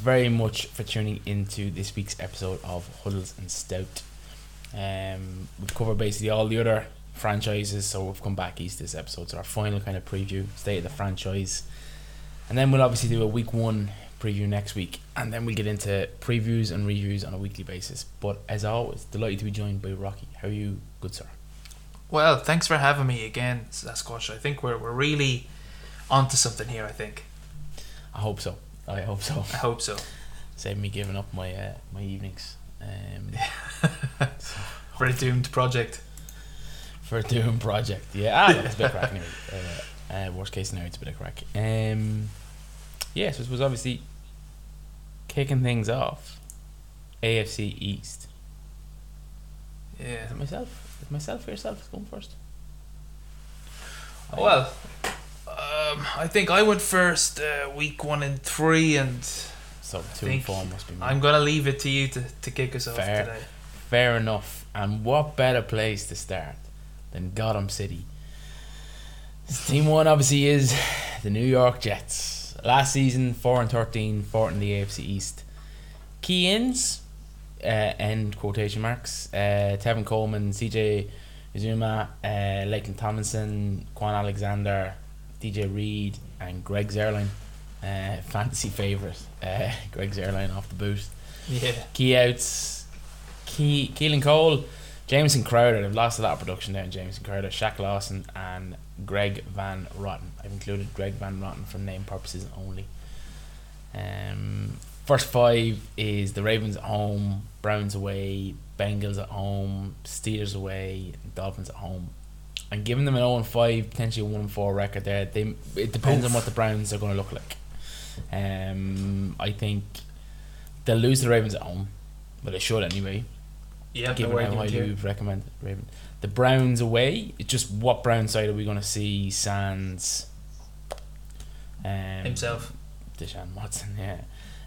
very much for tuning into this week's episode of Huddles and Stout. Um, we've covered basically all the other franchises, so we've come back east this episode. So our final kind of preview, state of the franchise, and then we'll obviously do a week one preview next week, and then we'll get into previews and reviews on a weekly basis. But as always, delighted to be joined by Rocky. How are you, good sir? Well, thanks for having me again, Sasquatch. I think we're we're really onto something here. I think. I hope so. I hope so. I hope so. Save me giving up my uh, my evenings. Um, for a doomed project. For a doomed project, yeah. Ah, it's a bit of crack anyway. Uh, uh, worst case scenario, it's a bit of crack. Um, yeah, so it was obviously kicking things off. AFC East. Yeah. Is it myself? Is it myself or yourself is going first? Well, um, I think I went first uh, week one and three, and so two and four must be. I'm gonna leave it to you to, to kick us Fair. off today. Fair enough. And what better place to start than Gotham City? Team one obviously is the New York Jets. Last season, four and 13, fourth in the AFC East. Key ins, uh, end quotation marks. Uh, Tevin Coleman, CJ Uzomah, uh, Laken Tomlinson, Kwon Alexander, DJ Reed, and Greg Zuerlein. Uh, fantasy favourite. Uh, Greg off the boot. Yeah. Key outs. Key Keelan Cole, Jamison Crowder. They've lost a lot of production there in Jamison Crowder, Shaq Lawson, and Greg Van Rotten. I've included Greg Van Rotten for name purposes only. Um, first five is the Ravens at home, Browns away, Bengals at home, Steelers away, Dolphins at home. And giving them an 0 5, potentially a 1 4 record there, they it depends Oof. on what the Browns are going to look like. Um, I think they'll lose the Ravens at home, but they should anyway. Yeah, given no how highly argument we've recommended Raven. The Browns away, it's just what Brown side are we going to see? Sands, um, Himself. Deshaun Watson, yeah.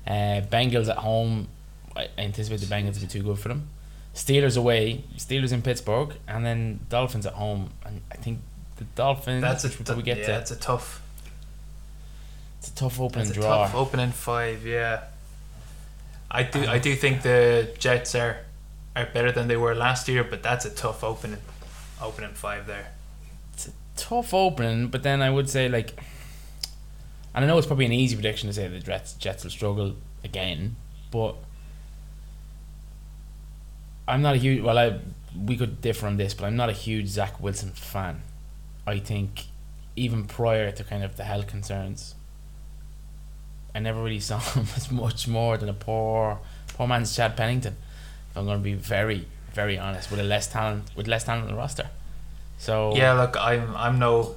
Uh, Bengals at home, I I anticipate the Bengals to be too good for them. Steelers away, Steelers in Pittsburgh, and then Dolphins at home. And I think the Dolphins. That's a which we get yeah, to, it's a tough, it's a tough opening it's a draw. tough opening five. Yeah. I do uh-huh. I do think the Jets are are better than they were last year, but that's a tough opening opening five there. It's a tough opening, but then I would say like, and I know it's probably an easy prediction to say the Jets Jets will struggle again, but I'm not a huge. Well, I we could differ on this, but I'm not a huge Zach Wilson fan. I think even prior to kind of the health concerns, I never really saw him as much more than a poor poor man's Chad Pennington. If I'm going to be very very honest, with a less talent with less talent on the roster. So Yeah, look, I'm I'm no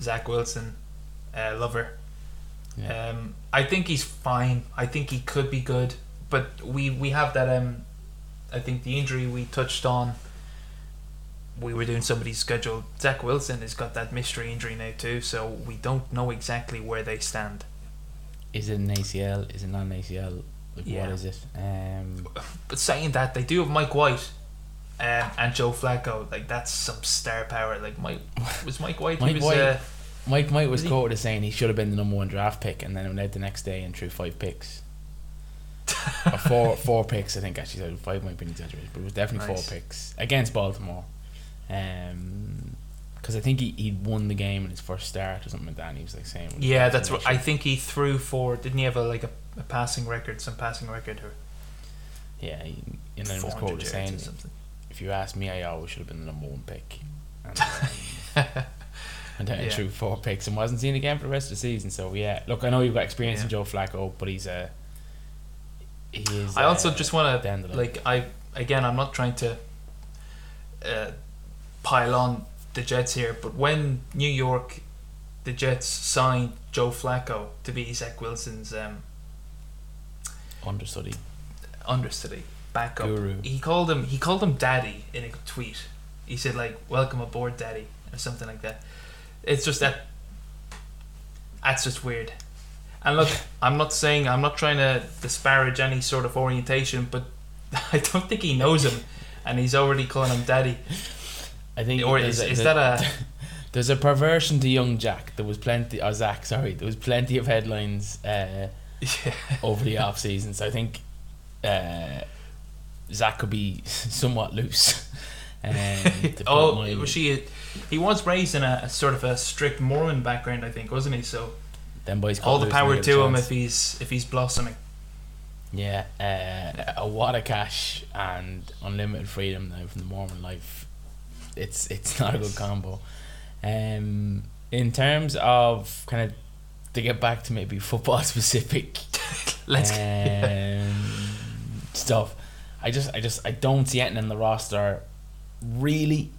Zach Wilson uh, lover. Yeah. Um, I think he's fine. I think he could be good, but we we have that. Um, I think the injury we touched on. We were doing somebody's schedule. Zach Wilson has got that mystery injury now too, so we don't know exactly where they stand. Is it an ACL? Is it not an ACL? Like, Yeah. What is it? Um, But saying that, they do have Mike White. Um, and Joe Flacco, like that's some star power. Like Mike was Mike White. Mike was White. Uh, Mike Mike was quoted as saying he should have been the number one draft pick, and then went out the next day and threw five picks. Four four picks, I think actually. Five might be an exaggeration, but it was definitely Nice. four picks against Baltimore. Um, because I think he he won the game in his first start or something like that. And he was like saying, yeah, that's what I think he threw for. Didn't he have a like a, a passing record, some passing record, or Yeah, he, and then he was 400 quoted saying, something? "If you ask me, I always should have been the number one pick." And, um, and then Yeah. threw four picks and wasn't seen again for the rest of the season. So yeah, look, I know you've got experience in Joe Flacco, but he's a is. I also just want to like I again I'm not trying to uh, pile on the Jets here, but when New York, the Jets signed Joe Flacco to be Zach Wilson's um, understudy understudy backup, guru. he called him he called him Daddy in a tweet. He said like "Welcome aboard, Daddy" or something like that. It's just that that's just weird. And look, I'm not saying I'm not trying to disparage any sort of orientation, but I don't think he knows him, and he's already calling him Daddy. I think Or there's is, a- is that a There's a perversion to young Jack. There was plenty. Or Zach, sorry. There was plenty of headlines uh, Yeah. over the off season. So I think uh, Zach could be somewhat loose. Um, to put it oh, was she? He was raised in a, a sort of a strict Mormon background, I think, wasn't he? So Them boys all the power to him if he's if he's blossoming. Yeah, uh, a wad of cash and unlimited freedom now from the Mormon life. It's it's not a good combo. Um, in terms of kind of to get back to maybe football specific Let's. um, stuff. I just I just I don't see anything in the roster really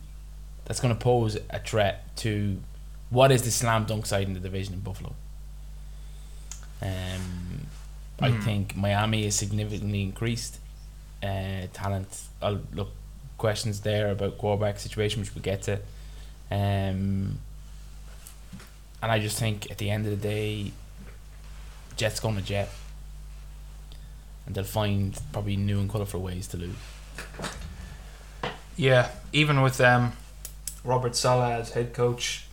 that's going to pose a threat to what is the slam dunk side in the division in Buffalo. Um, I Hmm. think Miami is significantly increased uh, talent. I'll look questions there about quarterback situation, which we'll get to. Um, and I just think at the end of the day, Jets going to Jet, and they'll find probably new and colourful ways to lose. Yeah, even with um, Robert Saleh as head coach,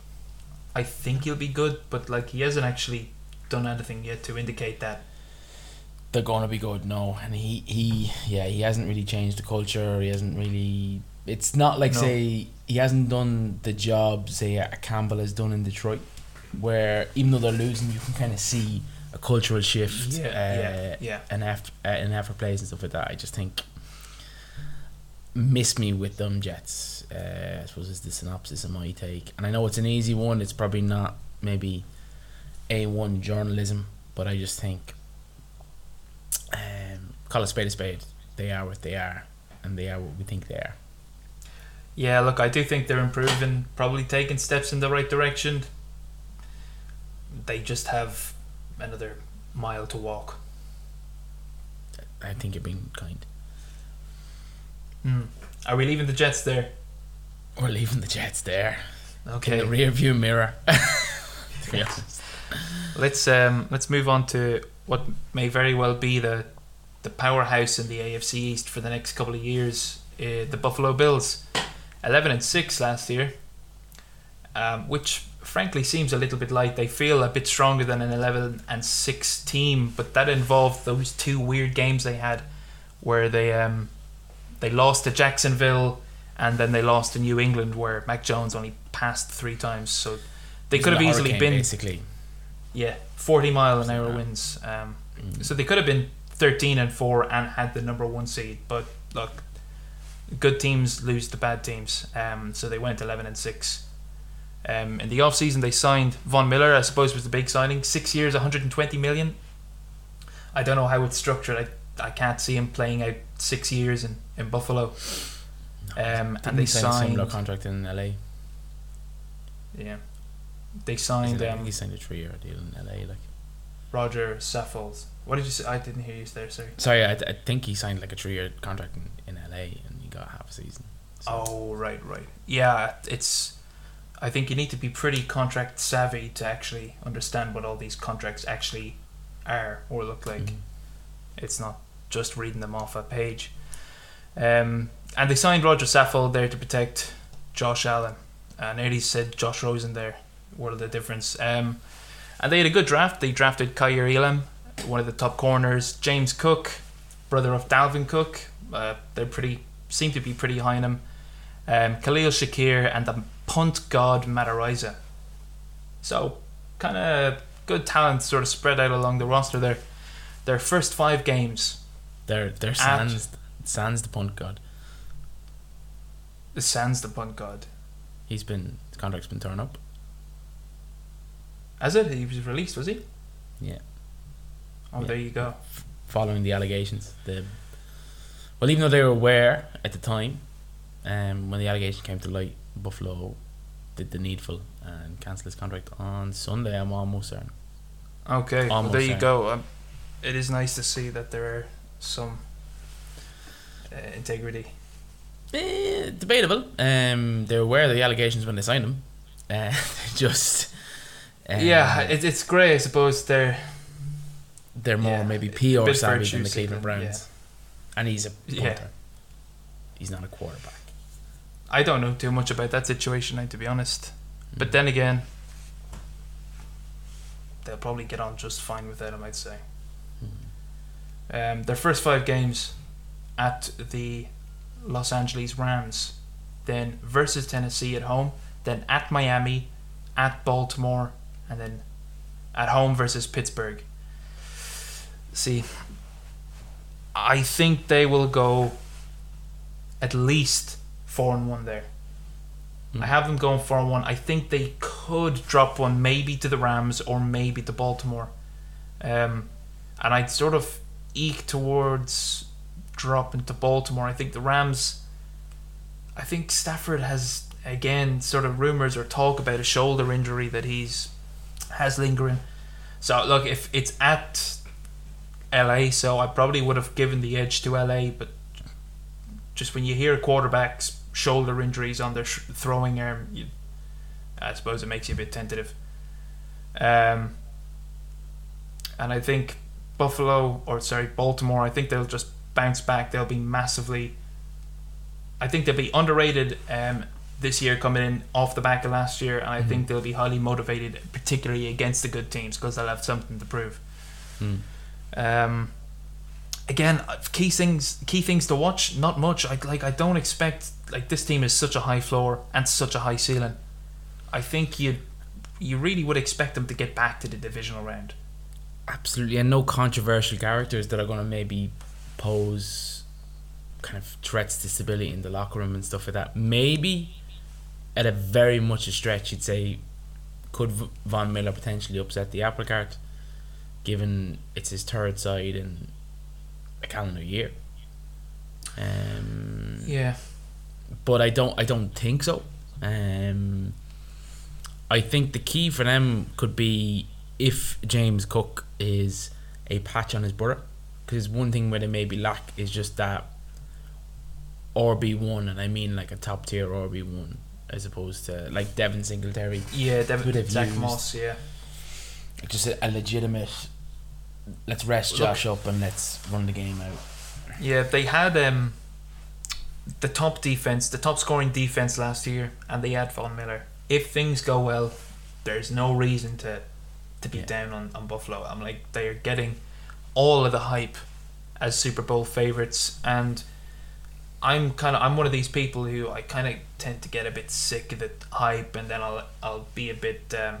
I think he'll be good, but like he hasn't actually done anything yet to indicate that. They're going to be good, no. And he, he, yeah, he hasn't really changed the culture. He hasn't really. It's not like No. say he hasn't done the job say a Campbell has done in Detroit, where even though they're losing, you can kind of see a cultural shift. Yeah, uh, yeah, yeah. and after uh, and after plays and stuff like that. I just think miss me with them Jets. Uh, I suppose is the synopsis of my take, and I know it's an easy one. It's probably not maybe a one journalism, but I just think um, call a spade a spade. They are what they are, and they are what we think they are. Yeah, look, I do think they're improving, probably taking steps in the right direction. They just have another mile to walk. I think you're being kind. Hmm. Are we leaving the Jets there? We're leaving the Jets there Okay. in the rear view mirror. to be honest. Let's um let's move on to what may very well be the the powerhouse in the AFC East for the next couple of years. Uh, the Buffalo Bills, eleven and six last year, um, which frankly seems a little bit light. They feel a bit stronger than an eleven and six team, but that involved those two weird games they had, where they um they lost to Jacksonville and then they lost to New England, where Mac Jones only passed three times. So they could have easily been basically. Yeah, forty mile an hour wins. Um, Mm. so they could have been thirteen and four and had the number one seed. But look, good teams lose to bad teams. Um, so they went eleven and six. Um, in the off season, they signed Von Miller. I suppose was the big signing. Six years, one hundred and twenty million. I don't know how it's structured. I I can't see him playing out six years in in Buffalo. Um, and they signed. sign a similar contract in LA. Yeah, they signed think um, he signed a three-year deal in LA. Like, Rodger Saffold. What did you say? I didn't hear you there. Sorry. sorry, I, I think he signed like a three-year contract in, in LA, and he got half a season. So, Oh right, right. Yeah, it's. I think you need to be pretty contract savvy to actually understand what all these contracts actually are or look like. mhm. It's not just reading them off a page. Um, and they signed Rodger Saffold there to protect Josh Allen. And Eddie said Josh Rosen there. World are the difference. Um, and they had a good draft. They drafted Kaiir Elam, one of the top corners. James Cook, brother of Dalvin Cook. Uh, they're pretty seem to be pretty high on him. Um, Khalil Shakir and the punt god Matt Araiza. So kind of good talent sort of spread out along the roster there. Their first five games, They're they're sans sans the punt god. the Sans the punt god. He's been his contract's been torn up. It? He was released, was he? Yeah. Oh, Yeah. there you go. following the allegations. The well, even though they were aware at the time, um, when the allegation came to light, Buffalo did the needful and cancelled his contract on Sunday. I'm almost certain. Okay, well, Almost there you there. go. Um, it is nice to see that there are some uh, integrity. Eh, debatable. Um, they were aware of the allegations when they signed him. Uh, just um, yeah, it, it's great. I suppose they're they're more yeah, maybe PR savvy than the Cleveland Browns, and he's a punter. Yeah. He's not a quarterback. I don't know too much about that situation, now, to be honest. But then again, they'll probably get on just fine without him. I'd say. Um, their first five games at the Los Angeles Rams, then versus Tennessee at home, then at Miami, at Baltimore, and then at home versus Pittsburgh. See, I think they will go at least four and one there. Mm. I have them going four and one. I think they could drop one maybe to the Rams or maybe to Baltimore. Um, and I'd sort of eke towards dropping to Baltimore. I think the Rams. I think Stafford has again sort of rumors or talk about a shoulder injury that he's has lingering. So look, if it's at LA, so I probably would have given the edge to LA, but just when you hear quarterbacks shoulder injuries on their sh- throwing arm, you, I suppose it makes you a bit tentative. Um, and I think Buffalo or sorry Baltimore, I think they'll just bounce back. They'll be massively. I think they'll be underrated um, this year coming in off the back of last year, and I Mhm. think they'll be highly motivated, particularly against the good teams, because they'll have something to prove. Mm. Um, again, uh, key things, key things to watch. Not much. I like. I don't expect like this team is such a high floor and such a high ceiling. I think you, you really would expect them to get back to the divisional round. Absolutely, and no controversial characters that are going to maybe pose kind of threats to stability in the locker room and stuff like that. Maybe at a very much a stretch, you'd say, could Von Miller potentially upset the apple cart, given it's his third side in a calendar year. Um, Yeah. but I don't I don't think so. Um, I think the key for them could be if James Cook is a patch on his brother, because one thing where they maybe lack is just that RB one, and I mean like a top tier RB one, as opposed to like Devin Singletary, Yeah, Devin, they've Zach used. Moss. Yeah. just a, a legitimate. Let's rest Look- Josh up and let's run the game out. Yeah, they had um, the top defense, the top scoring defense last year, and they had Von Miller. If things go well, there's no reason to to be Yeah. down on, on Buffalo. I'm like they are getting all of the hype as Super Bowl favorites, and I'm kind of I'm one of these people who I kind of tend to get a bit sick of the hype, and then I'll I'll be a bit. Um,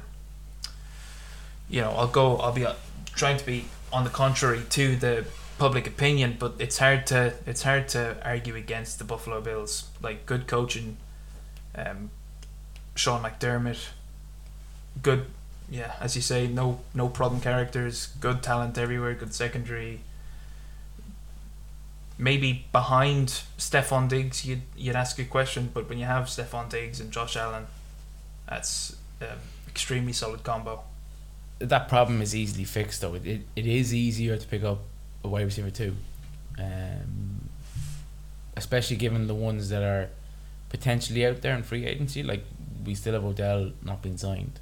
you know, I'll go. I'll be uh, trying to be on the contrary to the public opinion, but it's hard to it's hard to argue against the Buffalo Bills. Like good coaching, um, Sean McDermott, good, yeah, as you say, no no problem characters, good talent everywhere, good secondary. Maybe behind Stefon Diggs, you'd you'd ask a question, but when you have Stefon Diggs and Josh Allen, that's um, extremely solid combo. that problem is easily fixed though. It, it, it is easier to pick up a wide receiver too, um, especially given the ones that are potentially out there in free agency. Like we still have Odell not being signed.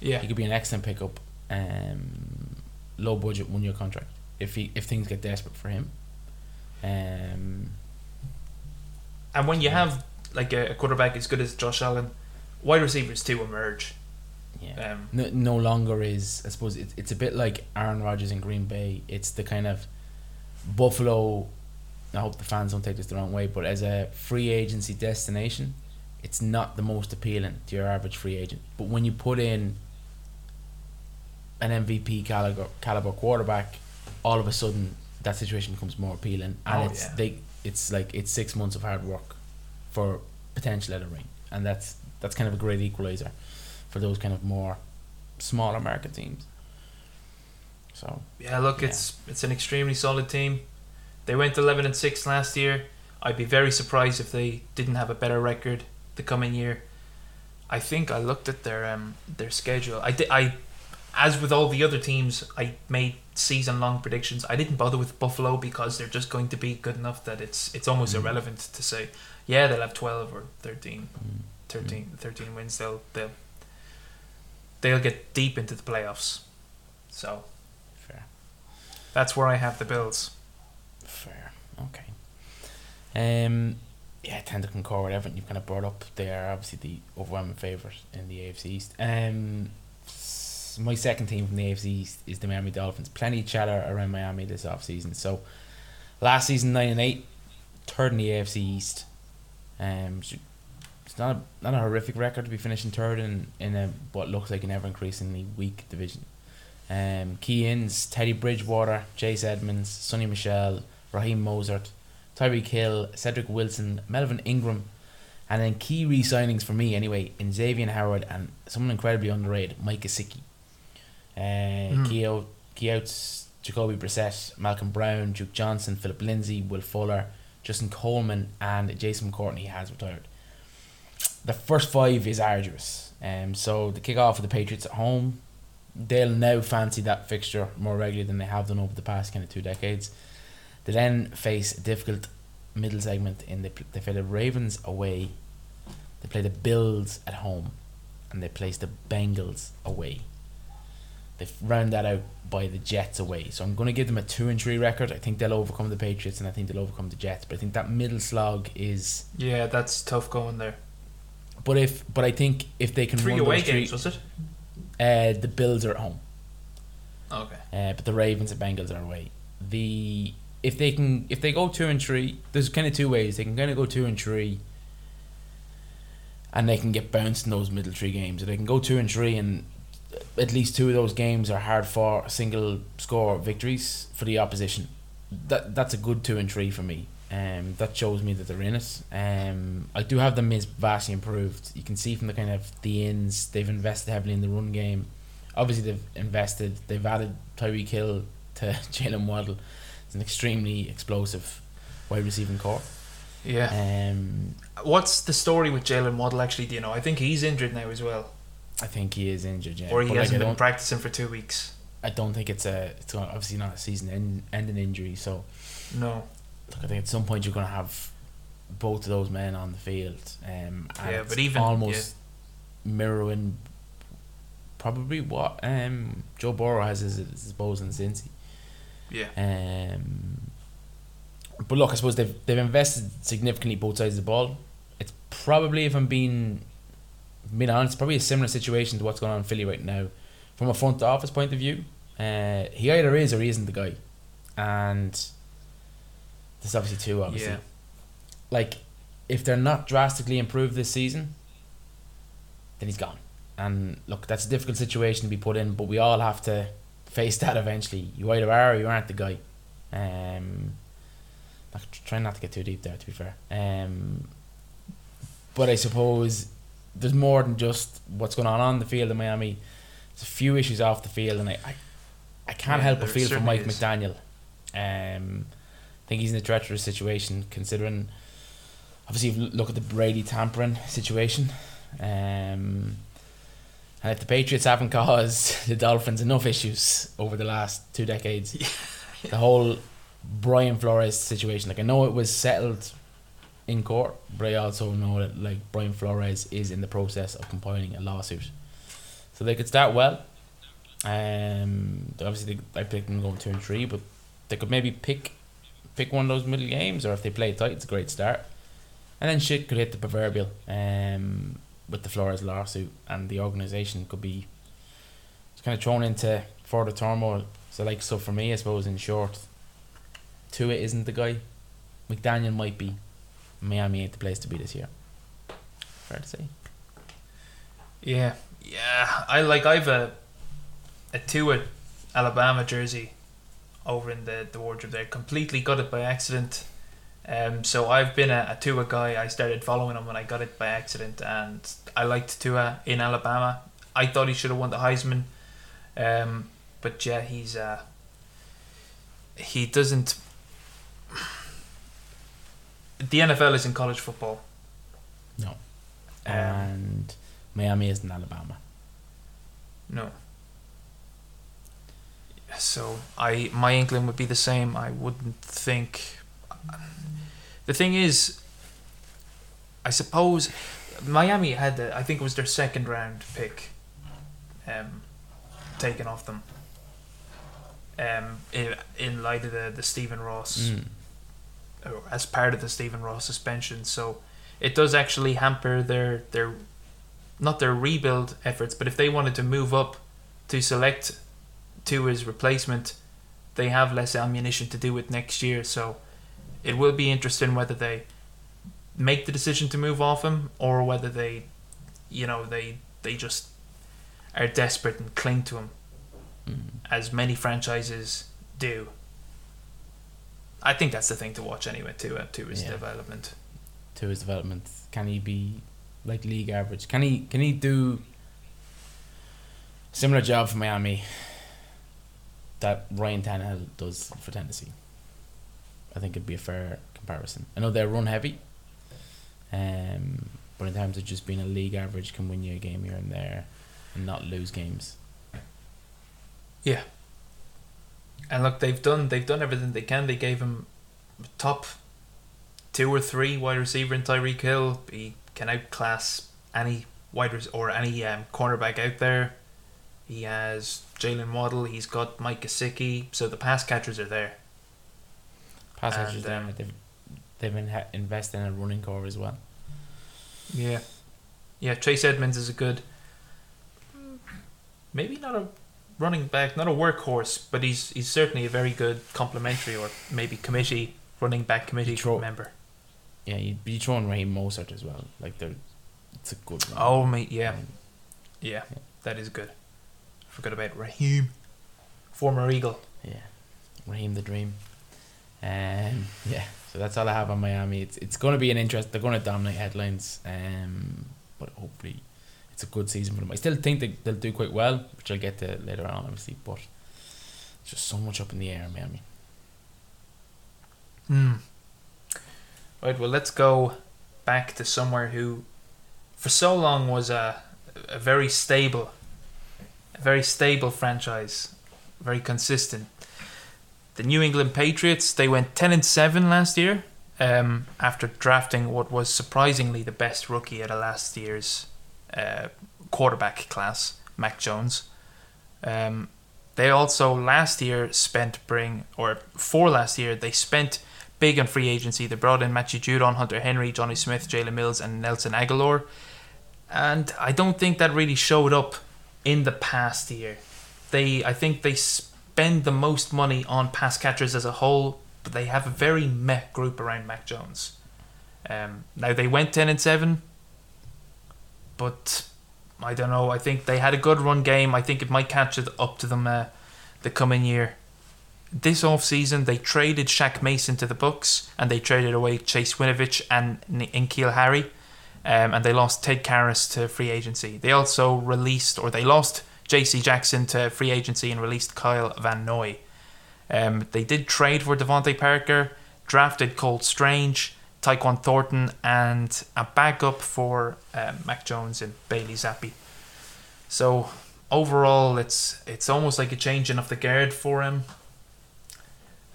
Yeah, He could be an excellent pickup, um, low budget one year contract if he if things get desperate for him. Um, And when you have like a, a quarterback as good as Josh Allen, wide receivers too emerge. yeah. Um, no, no longer is I suppose it's it's a bit like Aaron Rodgers in Green Bay. It's the kind of Buffalo. I hope the fans don't take this the wrong way, but as a free agency destination, it's not the most appealing to your average free agent. But when you put in an MVP caliber caliber quarterback, all of a sudden that situation becomes more appealing, and Oh, it's yeah. they it's like it's six months of hard work for potential at a ring, and that's that's kind of a great equalizer for those kind of more smaller market teams. So yeah, look, Yeah. it's it's an extremely solid team. They went eleven and six last year. I'd be very surprised if they didn't have a better record the coming year. I think I looked at their um their schedule. I did I, as with all the other teams, I made season long predictions. I didn't bother with Buffalo because they're just going to be good enough that it's it's almost Mm. irrelevant to say, yeah, they'll have twelve or 13, mm, 13, 13 wins. They'll they'll they'll get deep into the playoffs. So fair, that's where I have the Bills. fair, okay. Um, yeah, I tend to concur with everything you've kind of brought up. They are obviously the overwhelming favourite in the AFC East. Um, my second team from the AFC East is the Miami Dolphins. Plenty of chatter around Miami this offseason. So last season nine and eight, third in the AFC East. Um, it's not a, not a horrific record to be finishing third in in a what looks like an ever increasingly weak division. Um, key ins Teddy Bridgewater, Chase Edmonds, Sony Michel, Raheem Mostert, Tyreek Hill, Cedric Wilson, Melvin Ingram, and then key re signings for me anyway in Xavier Howard and someone incredibly underrated, Mike Gesicki. Uh, Mm. Jacoby Brissett, Malcolm Brown, Duke Johnson, Philip Lindsay, Will Fuller, Justin Coleman, and Jason Courtney has retired. The first five is arduous. Um, so the kick off with the Patriots at home, they'll now fancy that fixture more regularly than they have done over the past kind of two decades. They then face a difficult middle segment in the they play the Ravens away, they play the Bills at home, and they place the Bengals away. They round that out by the Jets away. So I'm going to give them a two and three record. I think they'll overcome the Patriots and I think they'll overcome the Jets. But I think that middle slog is. Yeah, that's tough going there. But if but I think if they can Three run away those three, games, was it? uh, the Bills are at home. Okay. Uh, but the Ravens and Bengals are away. The if they can if they go two and three, there's kind of two ways. They can kind of go two and three, and they can get bounced in those middle three games. Or they can go two and three, and at least two of those games are hard for single score victories for the opposition. That that's a good two and three for me. Um, that shows me that they're in it. Um, I do have them as vastly improved. You can see from the kind of the ins they've invested heavily in the run game. Obviously, they've invested. They've added Tyreek Hill to Jaylen Waddle. It's an extremely explosive wide receiving core. Yeah. Um, What's the story with Jaylen Waddle actually? Do you know? I think he's injured now as well, I think he is injured. Yeah, or he But, like, hasn't I been practicing for two weeks. I don't think it's a. It's obviously not a season end, ending injury. So No. look, I think at some point you're going to have both of those men on the field. Um, and Yeah, but even- almost mirroring probably what um Joe Burrow has as his bows in Cincy. Yeah. Um, but look, I suppose they've they've invested significantly both sides of the ball. It's probably, if I'm being being honest, probably a similar situation to what's going on in Philly right now, from a front office point of view. Uh, he either is or he isn't the guy, and there's obviously two. Obviously, Yeah. like if they're not drastically improved this season, then he's gone. And look, that's a difficult situation to be put in, but we all have to face that eventually. You either are or you aren't the guy. Um, like, trying not to get too deep there, to be fair. Um, but I suppose there's more than just what's going on on the field in Miami. There's a few issues off the field, and I, I, I can't Yeah, help but feel for Mike is. McDaniel. Um, I think he's in a treacherous situation considering. Obviously, look at the Brady tampering situation. Um, and if the Patriots haven't caused the Dolphins enough issues over the last two decades, the whole Brian Flores situation, like I know it was settled in court, but I also know that like Brian Flores is in the process of compiling a lawsuit. So they could start well. Um, obviously they, I picked them going two and three, but they could maybe pick pick one of those middle games, or if they play tight, it's a great start. And then shit could hit the proverbial um, with the Flores lawsuit, and the organisation could be it's kind of thrown into further turmoil. So, like, so for me, I suppose, in short, Tua isn't the guy. McDaniel might be. Miami ain't the place to be this year. Fair to say. Yeah. Yeah. I like. I've a a Tua Alabama jersey over in the the wardrobe there. Completely got it by accident. Um, so I've been a, a Tua guy. I started following him when I got it by accident, and I liked Tua in Alabama. I thought he should have won the Heisman, um, but yeah, he's uh, he doesn't. The NFL is in college football. No. Um, and Miami isn't Alabama. No. So I my inkling would be the same. I wouldn't think. The thing is, I suppose Miami had the, I think it was their second round pick, um, taken off them. Um, in, in light of the the Stephen Ross Mm. Or as part of the Stephen Ross suspension. So it does actually hamper their their not their rebuild efforts, but if they wanted to move up to select to Tua's replacement, they have less ammunition to do it next year. So it will be interesting whether they make the decision to move off him or whether they, you know, they they just are desperate and cling to him, Mm. as many franchises do. I think that's the thing to watch anyway. To uh, to his Yeah. development. To his development, can he be like league average? Can he can he do similar job for Miami that Ryan Tannehill does for Tennessee? I think it'd be a fair comparison. I know they're run heavy, um, but in terms of just being a league average, can win you a game here and there, and not lose games. Yeah. And look, they've done they've done everything they can. They gave him top two or three wide receiver in Tyreek Hill. He can outclass any wide res- or any um, cornerback out there. He has Jaylen Waddle. He's got Mike Gesicki. So the pass catchers are there. Pass And, catchers there, um, they've they've been ha- invested in a running core as well. Yeah. Yeah, Chase Edmonds is a good maybe not a running back, not a workhorse, but he's he's certainly a very good complementary or maybe committee running back committee Throw- member. Yeah, you'd be throwing Raheem Mostert as well. Like they're, it's a good. run. Oh mate, yeah. Yeah, Yeah. that is good. Forgot about Raheem. Former Eagle. Yeah, Raheem the Dream. Um, yeah, so that's all I have on Miami. It's it's going to be an interest. They're going to dominate headlines. Um, but hopefully, it's a good season for them. I still think they they'll do quite well, which I'll get to later on, obviously. But it's just so much up in the air, man. Hmm. Right, well, let's go back to somewhere who, for so long, was a, a very stable, a very stable franchise, very consistent. The New England Patriots, they went 10 and 7 last year um, after drafting what was surprisingly the best rookie out of last year's uh, quarterback class, Mac Jones. Um, they also last year spent bring or for last year they spent big on free agency. They brought in Matthew Judon, Hunter Henry, Jonnu Smith, Jalen Mills, and Nelson Agholor. And I don't think that really showed up in the past year. They, I think they spend the most money on pass catchers as a whole, but they have a very meh group around Mac Jones. Um, now they went ten and seven, but I don't know. I think they had a good run game. I think it might catch it up to them uh, the coming year this off season they traded Shaq Mason to the Bucks and they traded away Chase Winovich and N'Keal Harry, um, and they lost Ted Karras to free agency. They also released or they lost J.C. Jackson to free agency and released Kyle Van Noy. Um, they did trade for DeVante Parker, drafted Cole Strange, Tyquan Thornton, and a backup for um, Mac Jones and Bailey Zappe. So overall, it's it's almost like a changing of the guard for him.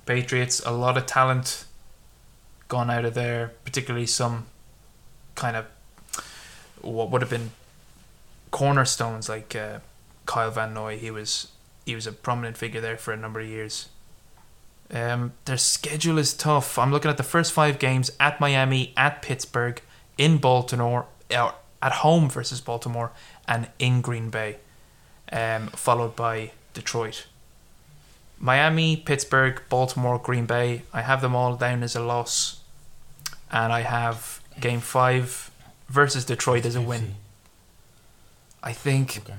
Patriots, a lot of talent gone out of there, particularly some kind of what would have been cornerstones like uh, Kyle Van Noy. He was he was a prominent figure there for a number of years. Um, their schedule is tough. I'm looking at the first five games at Miami, at Pittsburgh, in Baltimore, uh, at home versus Baltimore, and in Green Bay, um, followed by Detroit. Miami, Pittsburgh, Baltimore, Green Bay. I have them all down as a loss, and I have Game Five versus Detroit as a win. I think Okay.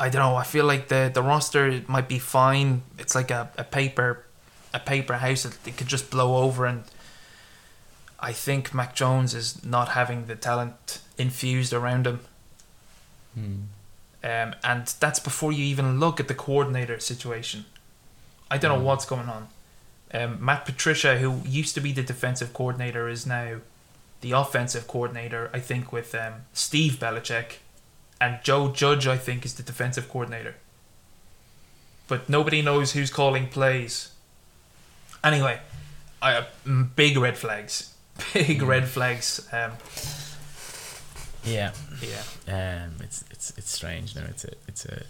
I don't know. I feel like the the roster might be fine. It's like a, a paper a paper house that it could just blow over, and I think Mac Jones is not having the talent infused around him. Hmm. Um, and that's before you even look at the coordinator situation. I don't know Mm. what's going on. Um, Matt Patricia, who used to be the defensive coordinator, is now the offensive coordinator. I think with um, Steve Belichick, and Joe Judge, I think, is the defensive coordinator. But nobody knows who's calling plays. Anyway, I mm, big red flags, big Mm. red flags. Um, Yeah. yeah, Um, it's it's it's strange. No, it's a it's a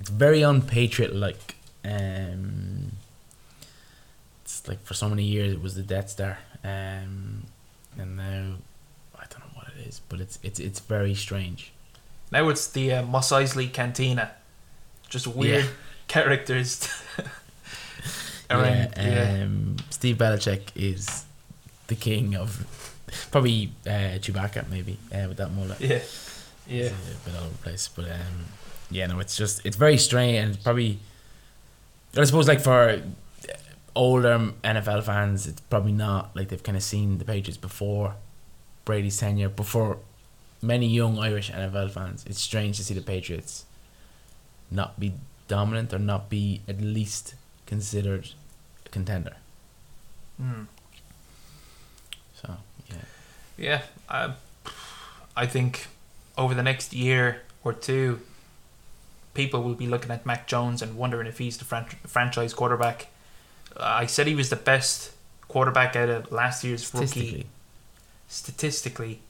it's very unpatriot like. Um, it's like for so many years it was the Death Star, um, and now I don't know what it is, but it's it's it's very strange. Now it's the uh, Mos Eisley Cantina. Just weird Yeah. characters. around. yeah, Yeah. um, Steve Belichick is the king of probably uh, Chewbacca maybe uh, with that mullet. Yeah. Yeah. It's a bit all over the place, but um, yeah, no, it's just it's very strange and probably. I suppose like for older NFL fans, it's probably not like they've kind of seen the Patriots before Brady's tenure. But for many young Irish NFL fans, it's strange to see the Patriots not be dominant or not be at least considered a contender. Hmm. So yeah, Yeah, I, I think over the next year or two, people will be looking at Mac Jones and wondering if he's the fran- franchise quarterback. I said he was the best quarterback out of last year's rookie. statistically, Statistically,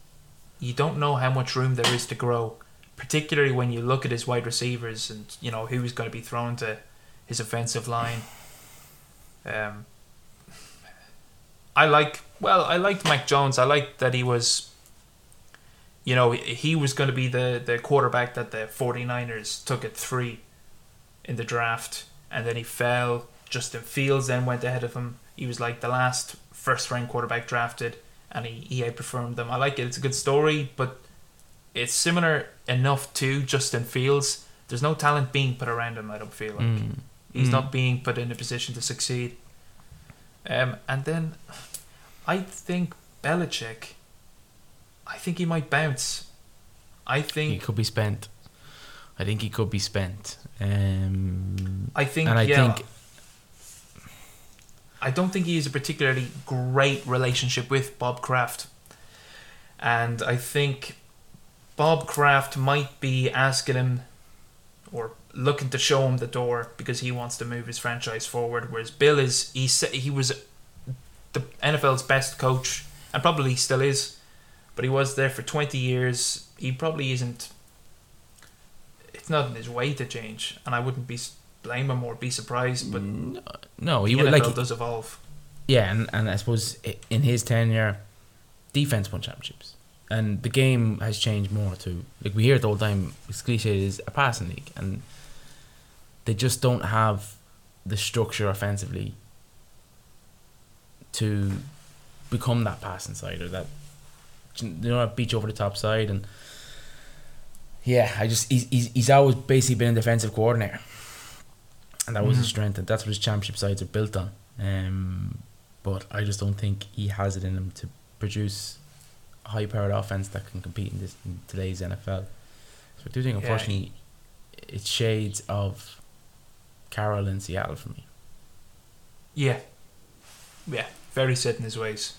you don't know how much room there is to grow, particularly when you look at his wide receivers and you know who's going to be thrown to his offensive line. Um, I like well, I liked Mac Jones. I liked that he was you know, he was going to be the, the quarterback that the 49ers took at three in the draft, and then he fell. Justin Fields then went ahead of him. He was like the last first round quarterback drafted, and he, he outperformed them. I like it. It's a good story, but it's similar enough to Justin Fields. There's no talent being put around him, I don't feel like. Mm. He's Mm. not being put in a position to succeed. Um, and then I think Belichick, I think he might bounce. I think he could be spent. I think he could be spent. Um, I think and I yeah, think I don't think he has a particularly great relationship with Bob Kraft. And I think Bob Kraft might be asking him or looking to show him the door because he wants to move his franchise forward. Whereas Bill is he he was the NFL's best coach and probably still is, but he was there for twenty years. He probably isn't. It's not in his way to change, and I wouldn't be blame him or be surprised. But no, he the would NFL like does evolve. yeah, and, and I suppose in his tenure, defense won championships, and the game has changed more too. Like we hear it all the time, it's cliche is a passing league, and they just don't have the structure offensively to become that passing side or that you know beat you over the top side and yeah I just he's, he's, he's always basically been a defensive coordinator and that was his Mhm. strength and that's what his championship sides are built on um, but I just don't think he has it in him to produce a high powered offense that can compete in this in today's NFL so I do think Yeah, unfortunately it's shades of Carroll in Seattle for me Yeah. Yeah. Very set in his ways.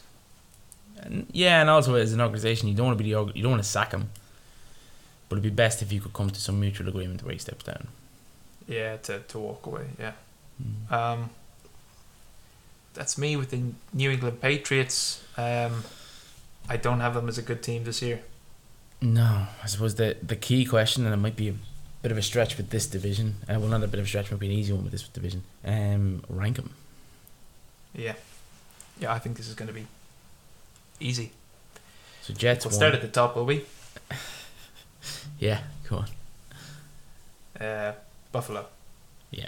And yeah, and also as an organization, you don't want to be the you don't want to sack him, but it'd be best if you could come to some mutual agreement where he steps down. Yeah, to, to walk away. Yeah. Mm. Um, that's me with the New England Patriots. Um, I don't have them as a good team this year. No, I suppose the the key question, and it might be a bit of a stretch with this division. Uh, well, not a bit of a stretch, might be an easy one with this division. Um, rank them. Yeah. Yeah, I think this is going to be easy. So Jets We'll start at the top, will we? yeah, go on. Uh, Buffalo. Yeah.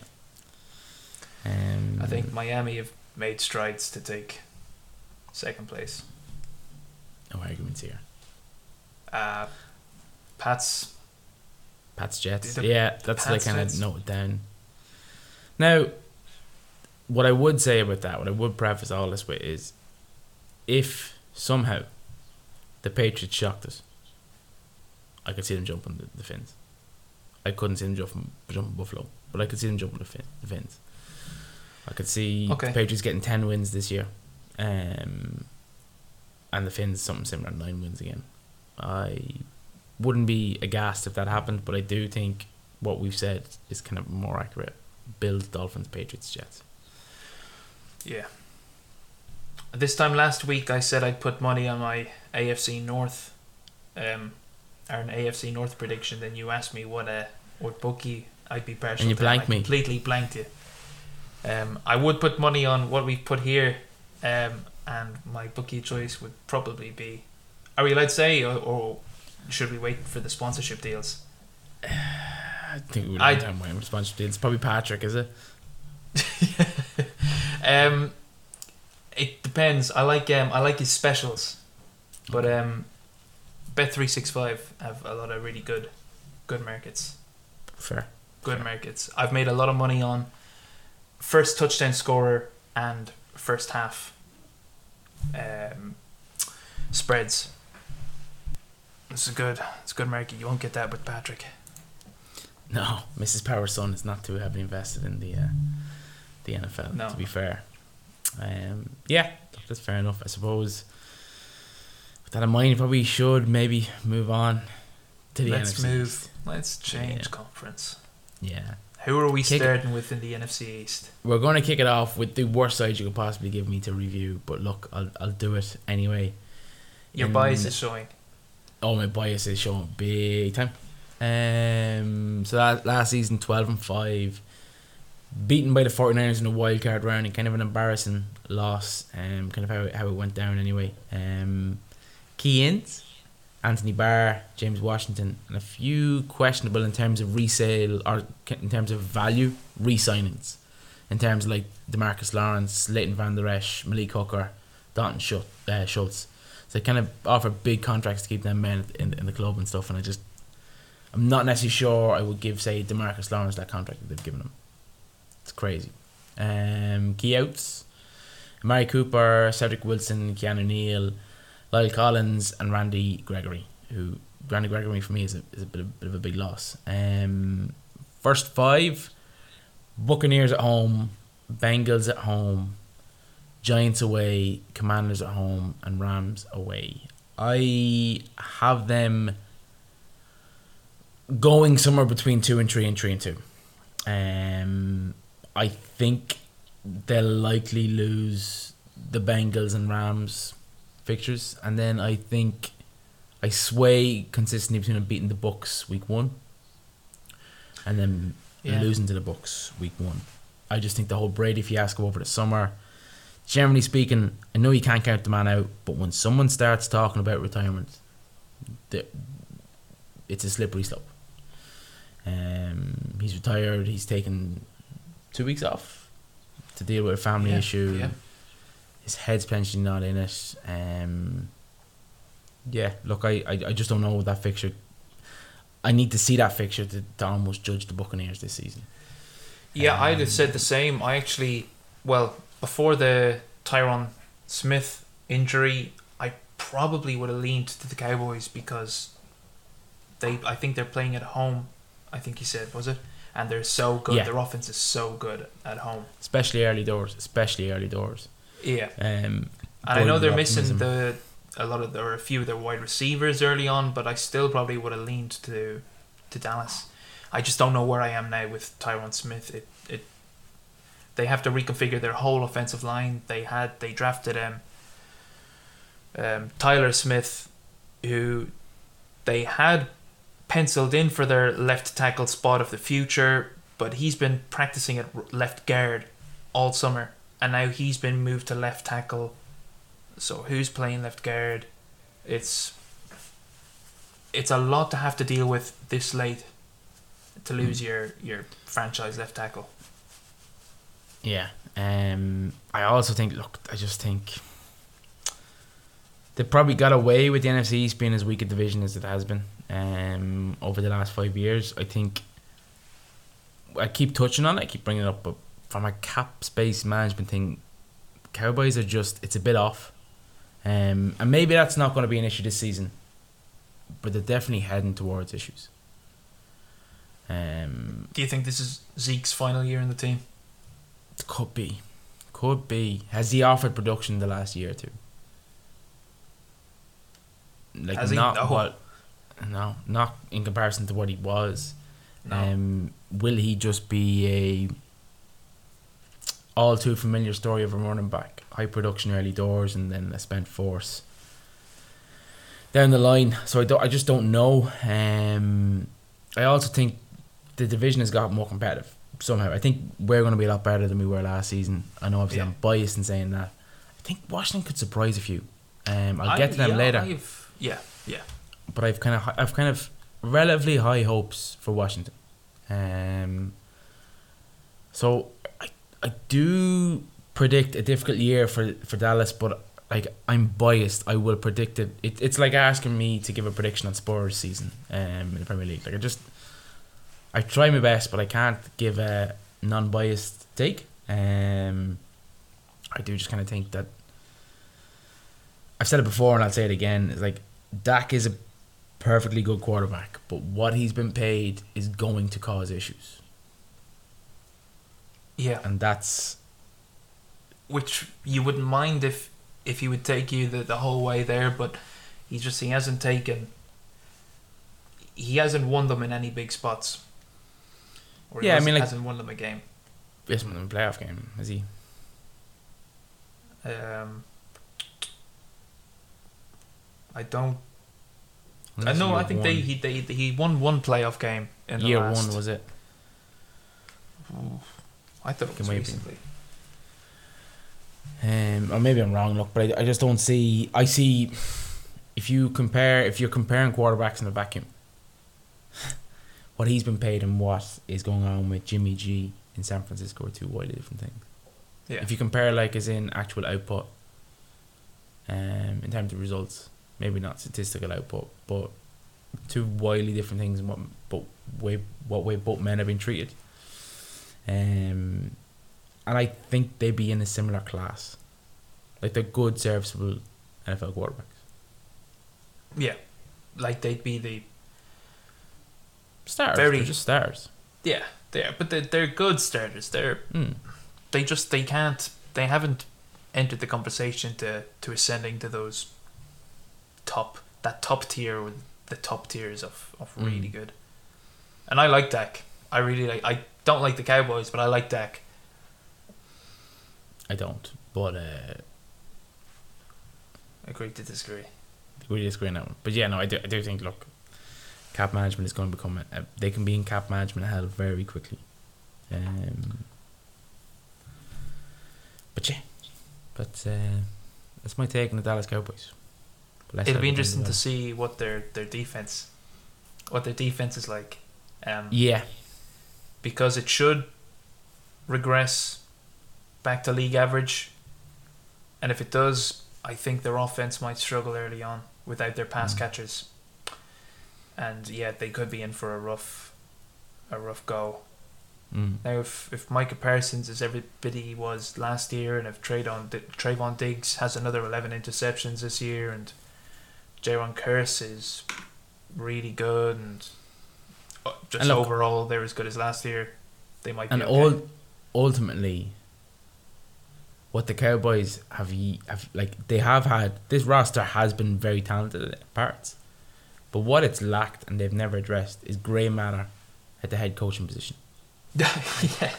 Um, I think Miami have made strides to take second place. no arguments here. Uh, Pats. Pats Jets. The- yeah, that's like Pats, kind Jets. of noted down. Now, what I would say about that, what I would preface all this with is, if somehow the Patriots shocked us, I could see them jumping the, the Finns. I couldn't see them jump jumping Buffalo, but I could see them jumping the, fin, the Finns. I could see Okay. the Patriots getting ten wins this year, um, and the Finns something similar, nine wins again. I wouldn't be aghast if that happened, but I do think what we've said is kind of more accurate. Bills, Dolphins, Patriots, Jets. Yeah. This time last week, I said I'd put money on my AFC North, um, or an AFC North prediction. Then you asked me what uh, what bookie I'd be partial And you blanked me. Completely blanked you. Um, I would put money on what we put here, um, and my bookie choice would probably be. Are we allowed to say, or, or should we wait for the sponsorship deals? I think we would I- have time waiting responsibility. It's probably Patrick, is it? um, it depends. I like um, I like his specials, but um, Bet three six five have a lot of really good, good markets. Fair. Good markets. I've made a lot of money on first touchdown scorer and first half um, spreads. This is good, it's a good market. You won't get that with Patrick. No, Mrs. Power's son is not too heavily invested in the uh, the NFL. No. To be fair, um, yeah, that's fair enough. I suppose. With that in mind, you probably should maybe move on to the Let's NFC move. East. Let's change Yeah. conference. Yeah, Who are we Kick it. starting with in the NFC East? we're going to kick it off with the worst side you could possibly give me to review. But look, I'll I'll do it anyway. Your In- bias is showing. Oh, my bias is showing big time. Um, so that last season, twelve and five, beaten by the 49ers in the wild card round, and kind of an embarrassing loss. Um, kind of how it, how it went down anyway. Um, key ins: Anthony Barr, James Washington, and a few questionable in terms of resale or in terms of value re-signings. In terms like Demarcus Lawrence, Leighton Vander Esch, Malik Hooker, Dalton. Uh, Schultz. So they kind of offer big contracts to keep them men in, in the club and stuff. And I just, I'm not necessarily sure I would give, say, Demarcus Lawrence that contract that they've given him. It's crazy. Um, key outs Amari Cooper, Cedric Wilson, Keanu Neal, La'el Collins, and Randy Gregory. Who Randy Gregory for me is a, is a bit, of, bit of a big loss. Um, first five Buccaneers at home, Bengals at home, Giants away, Commanders at home, and Rams away. I have them going somewhere between two and three and three and two. Um, I think they'll likely lose the Bengals and Rams fixtures, and then I think I sway consistently between beating the Bucks week one, and then Yeah. losing to the Bucks week one. I just think the whole Brady fiasco over the summer. Generally speaking, I know you can't count the man out, but when someone starts talking about retirement, it's a slippery slope. Um, he's retired. He's taken two weeks off to deal with a family Yeah, issue. yeah. His head's potentially not in it. Um, yeah, look, I, I, I just don't know that fixture. I need to see that fixture to, to almost judge the Buccaneers this season. Yeah, I'd have Um, said the same. I actually, well, before the Tyron Smith injury, I probably would have leaned to the Cowboys because they, I think they're playing at home. I think he said, was it? And they're so good. Yeah. Their offense is so good at home. especially early doors, especially early doors. Yeah, Um, and I know they're missing the a lot of there are a few of their wide receivers early on, but I still probably would have leaned to to Dallas. I just don't know where I am now with Tyron Smith. It it they have to reconfigure their whole offensive line. They had they drafted um, um Tyler Smith, who they had penciled in for their left tackle spot of the future, but he's been practicing at left guard all summer, and now he's been moved to left tackle. So who's playing left guard? It's it's a lot to have to deal with this late to lose your your franchise left tackle. Yeah. Um, I also think. Look, I just think they probably got away with the NFC East being as weak a division as it has been um, over the last five years. I think I keep touching on it. I keep bringing it up, but from a cap space management thing, Cowboys are just it's a bit off, um, and maybe that's not going to be an issue this season, but they're definitely heading towards issues. Um, Do you think this is Zeke's final year in the team? Could be. Could be. Has he offered production the last year or two? Like Has he? not No. what no, not in comparison to what he was. No. Um will he just be a all too familiar story of a running back? High production early doors and then a spent force down the line. So I don't I just don't know. Um I also think the division has got more competitive somehow. I think we're going to be a lot better than we were last season. I know obviously Yeah. I'm biased in saying that. I think Washington could surprise a few. Um, I'll I- get to them yeah, later, I've- yeah, yeah. but I've kind of I've kind of relatively high hopes for Washington. Um, so I, do predict a difficult year for, for Dallas, but like I'm biased. I will predict it. it. It's like asking me to give a prediction on Spurs season um, in the Premier League. Like I just I try my best, but I can't give a non-biased take. Um, I do just kind of think that I've said it before and I'll say it again. It's like Dak is a perfectly good quarterback, but what he's been paid is going to cause issues, Yeah, and that's which you wouldn't mind if if he would take you the, the whole way there, but he just he hasn't taken. He hasn't won them in any big spots. Or he Yeah, I hasn't- mean, like- hasn't won them a game. this one in the playoff game. has he? Um, I don't. I know. I think they he they, he won one playoff game in the year last. one was it? I thought it was recently. Um, or maybe I'm wrong. Look, but I, I just don't see. I see. If you compare, if you're comparing quarterbacks in a vacuum, what he's been paid and what is going on with Jimmy G in San Francisco are two wildly different things. Yeah. If you compare, like, as in actual output, um, in terms of results, maybe not statistical output, but two wildly different things. And what, but way what way both men have been treated. Um, and I think they'd be in a similar class. Like they're good, serviceable NFL quarterbacks. Yeah, like they'd be the Stars. Very- They're just stars. yeah they're but they're, they're good starters. They're Mm. they just they can't they haven't entered the conversation to to ascending to those top that top tier with the top tiers of of really Mm. good. And I like Dak. I really like. I don't like the Cowboys, but I like Dak. I don't, but uh, Agree to disagree. we disagree on that one. But yeah, no, I do. I do think look, cap management is going to become. A, they can be in cap management hell very quickly. Um, but yeah, but uh, that's my take on the Dallas Cowboys. It'll be interesting to see what their their defense, what their defense is like, um, Yeah, because it should regress back to league average, and if it does, I think their offense might struggle early on without their pass Mm. catchers, and yeah, they could be in for a rough, a rough go. mm. Now, if if Micah Parsons is every bit he was last year, and if Trevon Trevon Diggs has another eleven interceptions this year, and Jayron Kearse is really good, and Uh, just And look- overall they're as good as last year, they might and be okay. all ultimately what the Cowboys have have like they have had this roster has been very talented at parts but what it's lacked and they've never addressed is grey matter at the head coaching position. Yeah,